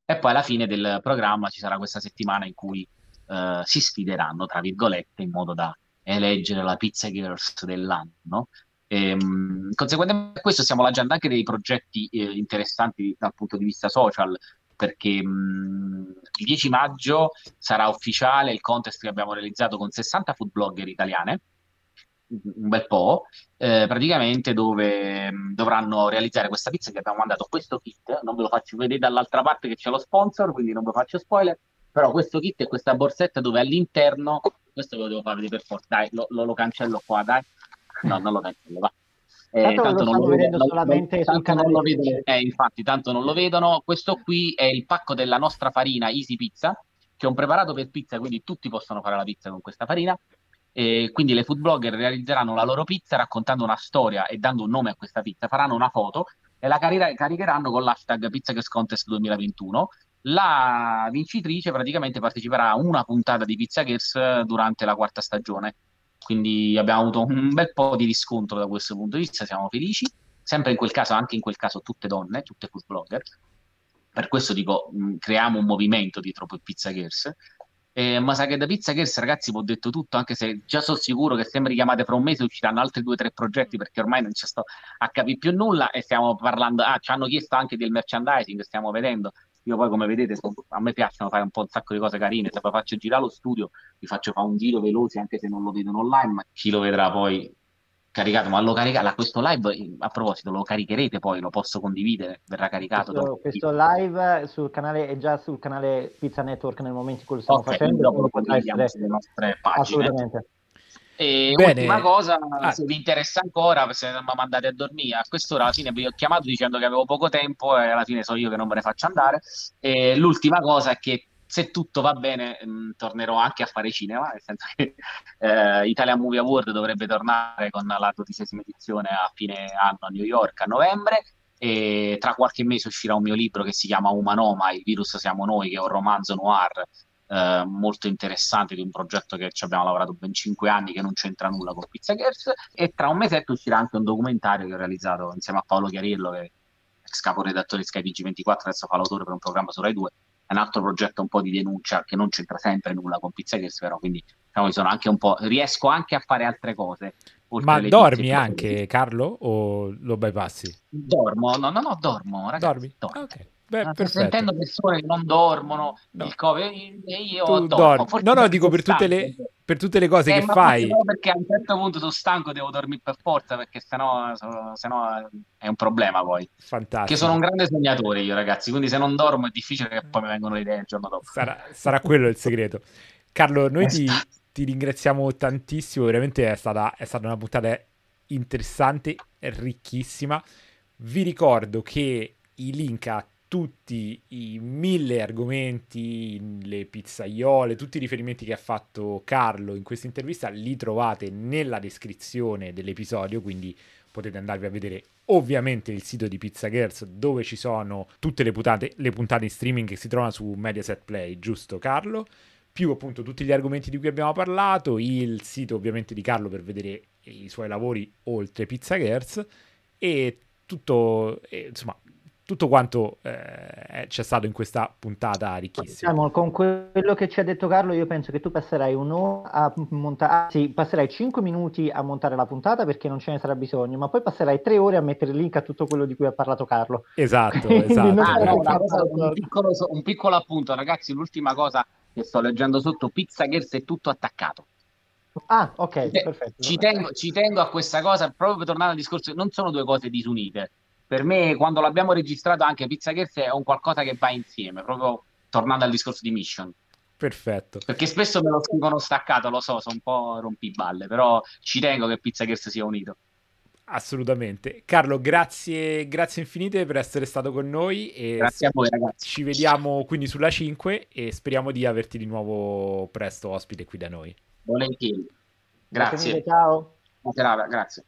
Speaker 3: e poi alla fine del programma ci sarà questa settimana in cui eh, si sfideranno, tra virgolette, in modo da eleggere la Pizza Girls dell'anno. E, ehm, conseguentemente a questo stiamo lanciando anche dei progetti eh, interessanti dal punto di vista social, perché mh, il 10 maggio sarà ufficiale il contest che abbiamo realizzato con 60 food blogger italiane, un bel po', eh, praticamente dove mh, dovranno realizzare questa pizza che abbiamo mandato questo kit, non ve lo faccio vedere dall'altra parte che c'è lo sponsor, quindi non ve lo faccio spoiler, però questo kit è questa borsetta dove all'interno, questo ve lo devo far vedere per forza, dai, lo, lo, lo cancello qua, dai. No, non lo cancello, va.
Speaker 2: Eh, tanto, non lo vedendo vedono, solamente
Speaker 3: sul canale. Non vedono, eh, infatti, tanto non lo vedono. Questo qui è il pacco della nostra farina Easy Pizza, che è un preparato per pizza, quindi tutti possono fare la pizza con questa farina. E quindi le food blogger realizzeranno la loro pizza raccontando una storia e dando un nome a questa pizza, faranno una foto e la cari- caricheranno con l'hashtag Pizza Contest 2021. La vincitrice praticamente parteciperà a una puntata di Pizza Girls durante la quarta stagione quindi abbiamo avuto un bel po' di riscontro da questo punto di vista, siamo felici. Sempre in quel caso, anche in quel caso, tutte donne, tutte food blogger. Per questo dico, creiamo un movimento dietro Pizza Girls. Eh, ma sa che da Pizza Girls, ragazzi, ho detto tutto, anche se già sono sicuro che se mi richiamate fra un mese usciranno altri due o tre progetti, perché ormai non ci sto a capire più nulla e stiamo parlando, ah, ci hanno chiesto anche del merchandising, stiamo vedendo io poi, come vedete, a me piacciono fare un po' un sacco di cose carine. Se poi faccio girare lo studio, vi faccio fare un giro veloce, anche se non lo vedono online, ma chi lo vedrà poi caricato. Ma lo carica, questo live, a proposito, lo caricherete poi, lo posso condividere, verrà caricato.
Speaker 2: Questo, questo live sul canale è già sul canale Pizza Network nel momento in cui lo stiamo okay, facendo.
Speaker 3: Dopo lo condividiamo sulle nostre pagine.
Speaker 2: Assolutamente.
Speaker 3: E Bene. ultima cosa, ah. se vi interessa ancora, se non mi mandate a dormire, a quest'ora alla fine vi ho chiamato dicendo che avevo poco tempo e alla fine so io che non me ne faccio andare. E l'ultima cosa è che se tutto va bene mh, mm, tornerò anche a fare cinema, nel senso che eh, Italian Movie Award dovrebbe tornare con la dodicesima edizione a fine anno a New York a novembre e tra qualche mese uscirà un mio libro che si chiama Umanoma, il virus siamo noi, che è un romanzo noir eh, molto interessante di un progetto che ci abbiamo lavorato ben 5 anni che non c'entra nulla con Pizza Girls e tra un mesetto uscirà anche un documentario che ho realizzato insieme a Paolo Chiarillo che è ex caporedattore di Sky TG24 adesso fa l'autore per un programma su Rai 2 è un altro progetto un po' di denuncia che non c'entra sempre nulla con Pizza Girls però quindi diciamo, sono anche un po' riesco anche a fare altre cose
Speaker 1: ma dormi anche, Carlo, o lo bypassi?
Speaker 3: Dormo, no, no, no, dormo, ragazzi.
Speaker 1: Dormi?
Speaker 3: Dormo.
Speaker 1: Okay. Beh,
Speaker 3: ah, sentendo persone che non dormono, no. il COVID, e io
Speaker 1: tu dormo. No, no, dico per tutte, le, per tutte, le, cose eh, che fai.
Speaker 3: Perché a un certo punto sono stanco, devo dormire per forza, perché sennò, sennò è un problema poi.
Speaker 1: Fantastico.
Speaker 3: Che sono un grande sognatore io, ragazzi, quindi se non dormo è difficile che poi mi vengono le idee il giorno dopo.
Speaker 1: Sarà, sarà quello il segreto. Carlo, noi ti, ti, ringraziamo tantissimo, veramente è stata, è stata una puntata interessante, ricchissima. Vi ricordo che i link a tutti i mille argomenti, le pizzaiole, tutti i riferimenti che ha fatto Carlo in questa intervista li trovate nella descrizione dell'episodio, quindi potete andarvi a vedere ovviamente il sito di Pizza Girls dove ci sono tutte le puntate, le puntate in streaming che si trovano su Mediaset Play, giusto Carlo? Più appunto tutti gli argomenti di cui abbiamo parlato, il sito ovviamente di Carlo per vedere i suoi lavori oltre Pizza Girls e tutto, eh, insomma, tutto quanto eh, c'è stato in questa puntata ricchissima.
Speaker 2: Simon, con quello che ci ha detto Carlo, io penso che tu passerai un'ora a montare, anzi, passerai 5 minuti a montare la puntata perché non ce ne sarà bisogno, ma poi passerai 3 ore a mettere il link a tutto quello di cui ha parlato Carlo.
Speaker 1: Esatto, esatto.
Speaker 3: Ah, no, cosa, un, piccolo, un, piccolo, appunto, ragazzi, l'ultima cosa che sto leggendo sotto, Pizza Girls è tutto attaccato.
Speaker 2: Ah, ok, perfetto.
Speaker 3: Ci tengo, ci tengo a questa cosa, proprio per tornare al discorso, non sono due cose disunite per me quando l'abbiamo registrato anche Pizza Girls è un qualcosa che va insieme, proprio tornando al discorso di Mission.
Speaker 1: Perfetto.
Speaker 3: Perché spesso me lo scrivono staccato, lo so, sono un po' rompiballe, però ci tengo che Pizza Girls sia unito.
Speaker 1: Assolutamente. Carlo, grazie, grazie infinite per essere stato con noi. E
Speaker 3: grazie a voi, ragazzi.
Speaker 1: Ci vediamo quindi sulla 5 e speriamo di averti di nuovo presto ospite qui da noi.
Speaker 3: Volentieri. Grazie.
Speaker 2: Ciao.
Speaker 3: Buona grazie.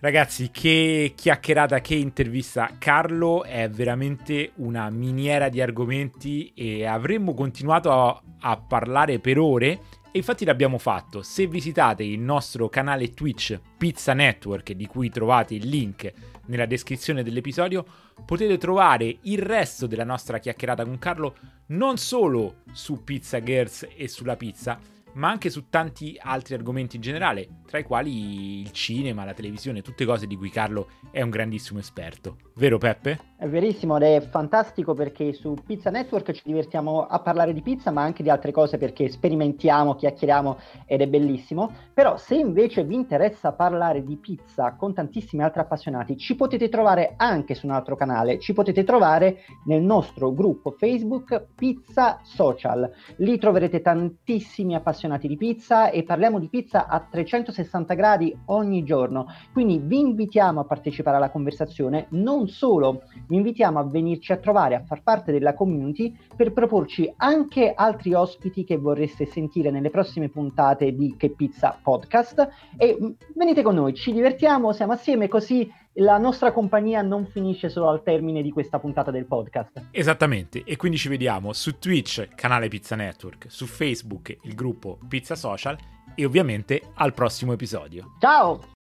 Speaker 1: Ragazzi, che chiacchierata, che intervista. Carlo è veramente una miniera di argomenti e avremmo continuato a, a parlare per ore E infatti l'abbiamo fatto. Se visitate il nostro canale Twitch Pizza Network, di cui trovate il link nella descrizione dell'episodio, potete trovare il resto della nostra chiacchierata con Carlo non solo su Pizza Girls e sulla pizza, ma anche su tanti altri argomenti in generale, tra i quali il cinema, la televisione, tutte cose di cui Carlo è un grandissimo esperto. Vero Peppe?
Speaker 2: È verissimo ed è fantastico perché su Pizza Network ci divertiamo a parlare di pizza ma anche di altre cose perché sperimentiamo, chiacchieriamo ed è bellissimo. Però se invece vi interessa parlare di pizza con tantissimi altri appassionati ci potete trovare anche su un altro canale, ci potete trovare nel nostro gruppo Facebook Pizza Social. Lì troverete tantissimi appassionati di pizza e parliamo di pizza a 360 gradi ogni giorno. Quindi vi invitiamo a partecipare alla conversazione non solo vi invitiamo a venirci a trovare, a far parte della community per proporci anche altri ospiti che vorreste sentire nelle prossime puntate di Che Pizza Podcast e mm, venite con noi, ci divertiamo, siamo assieme così la nostra compagnia non finisce solo al termine di questa puntata del podcast.
Speaker 1: Esattamente, e quindi ci vediamo su Twitch, canale Pizza Network, su Facebook, il gruppo Pizza Social e ovviamente al prossimo episodio.
Speaker 2: Ciao!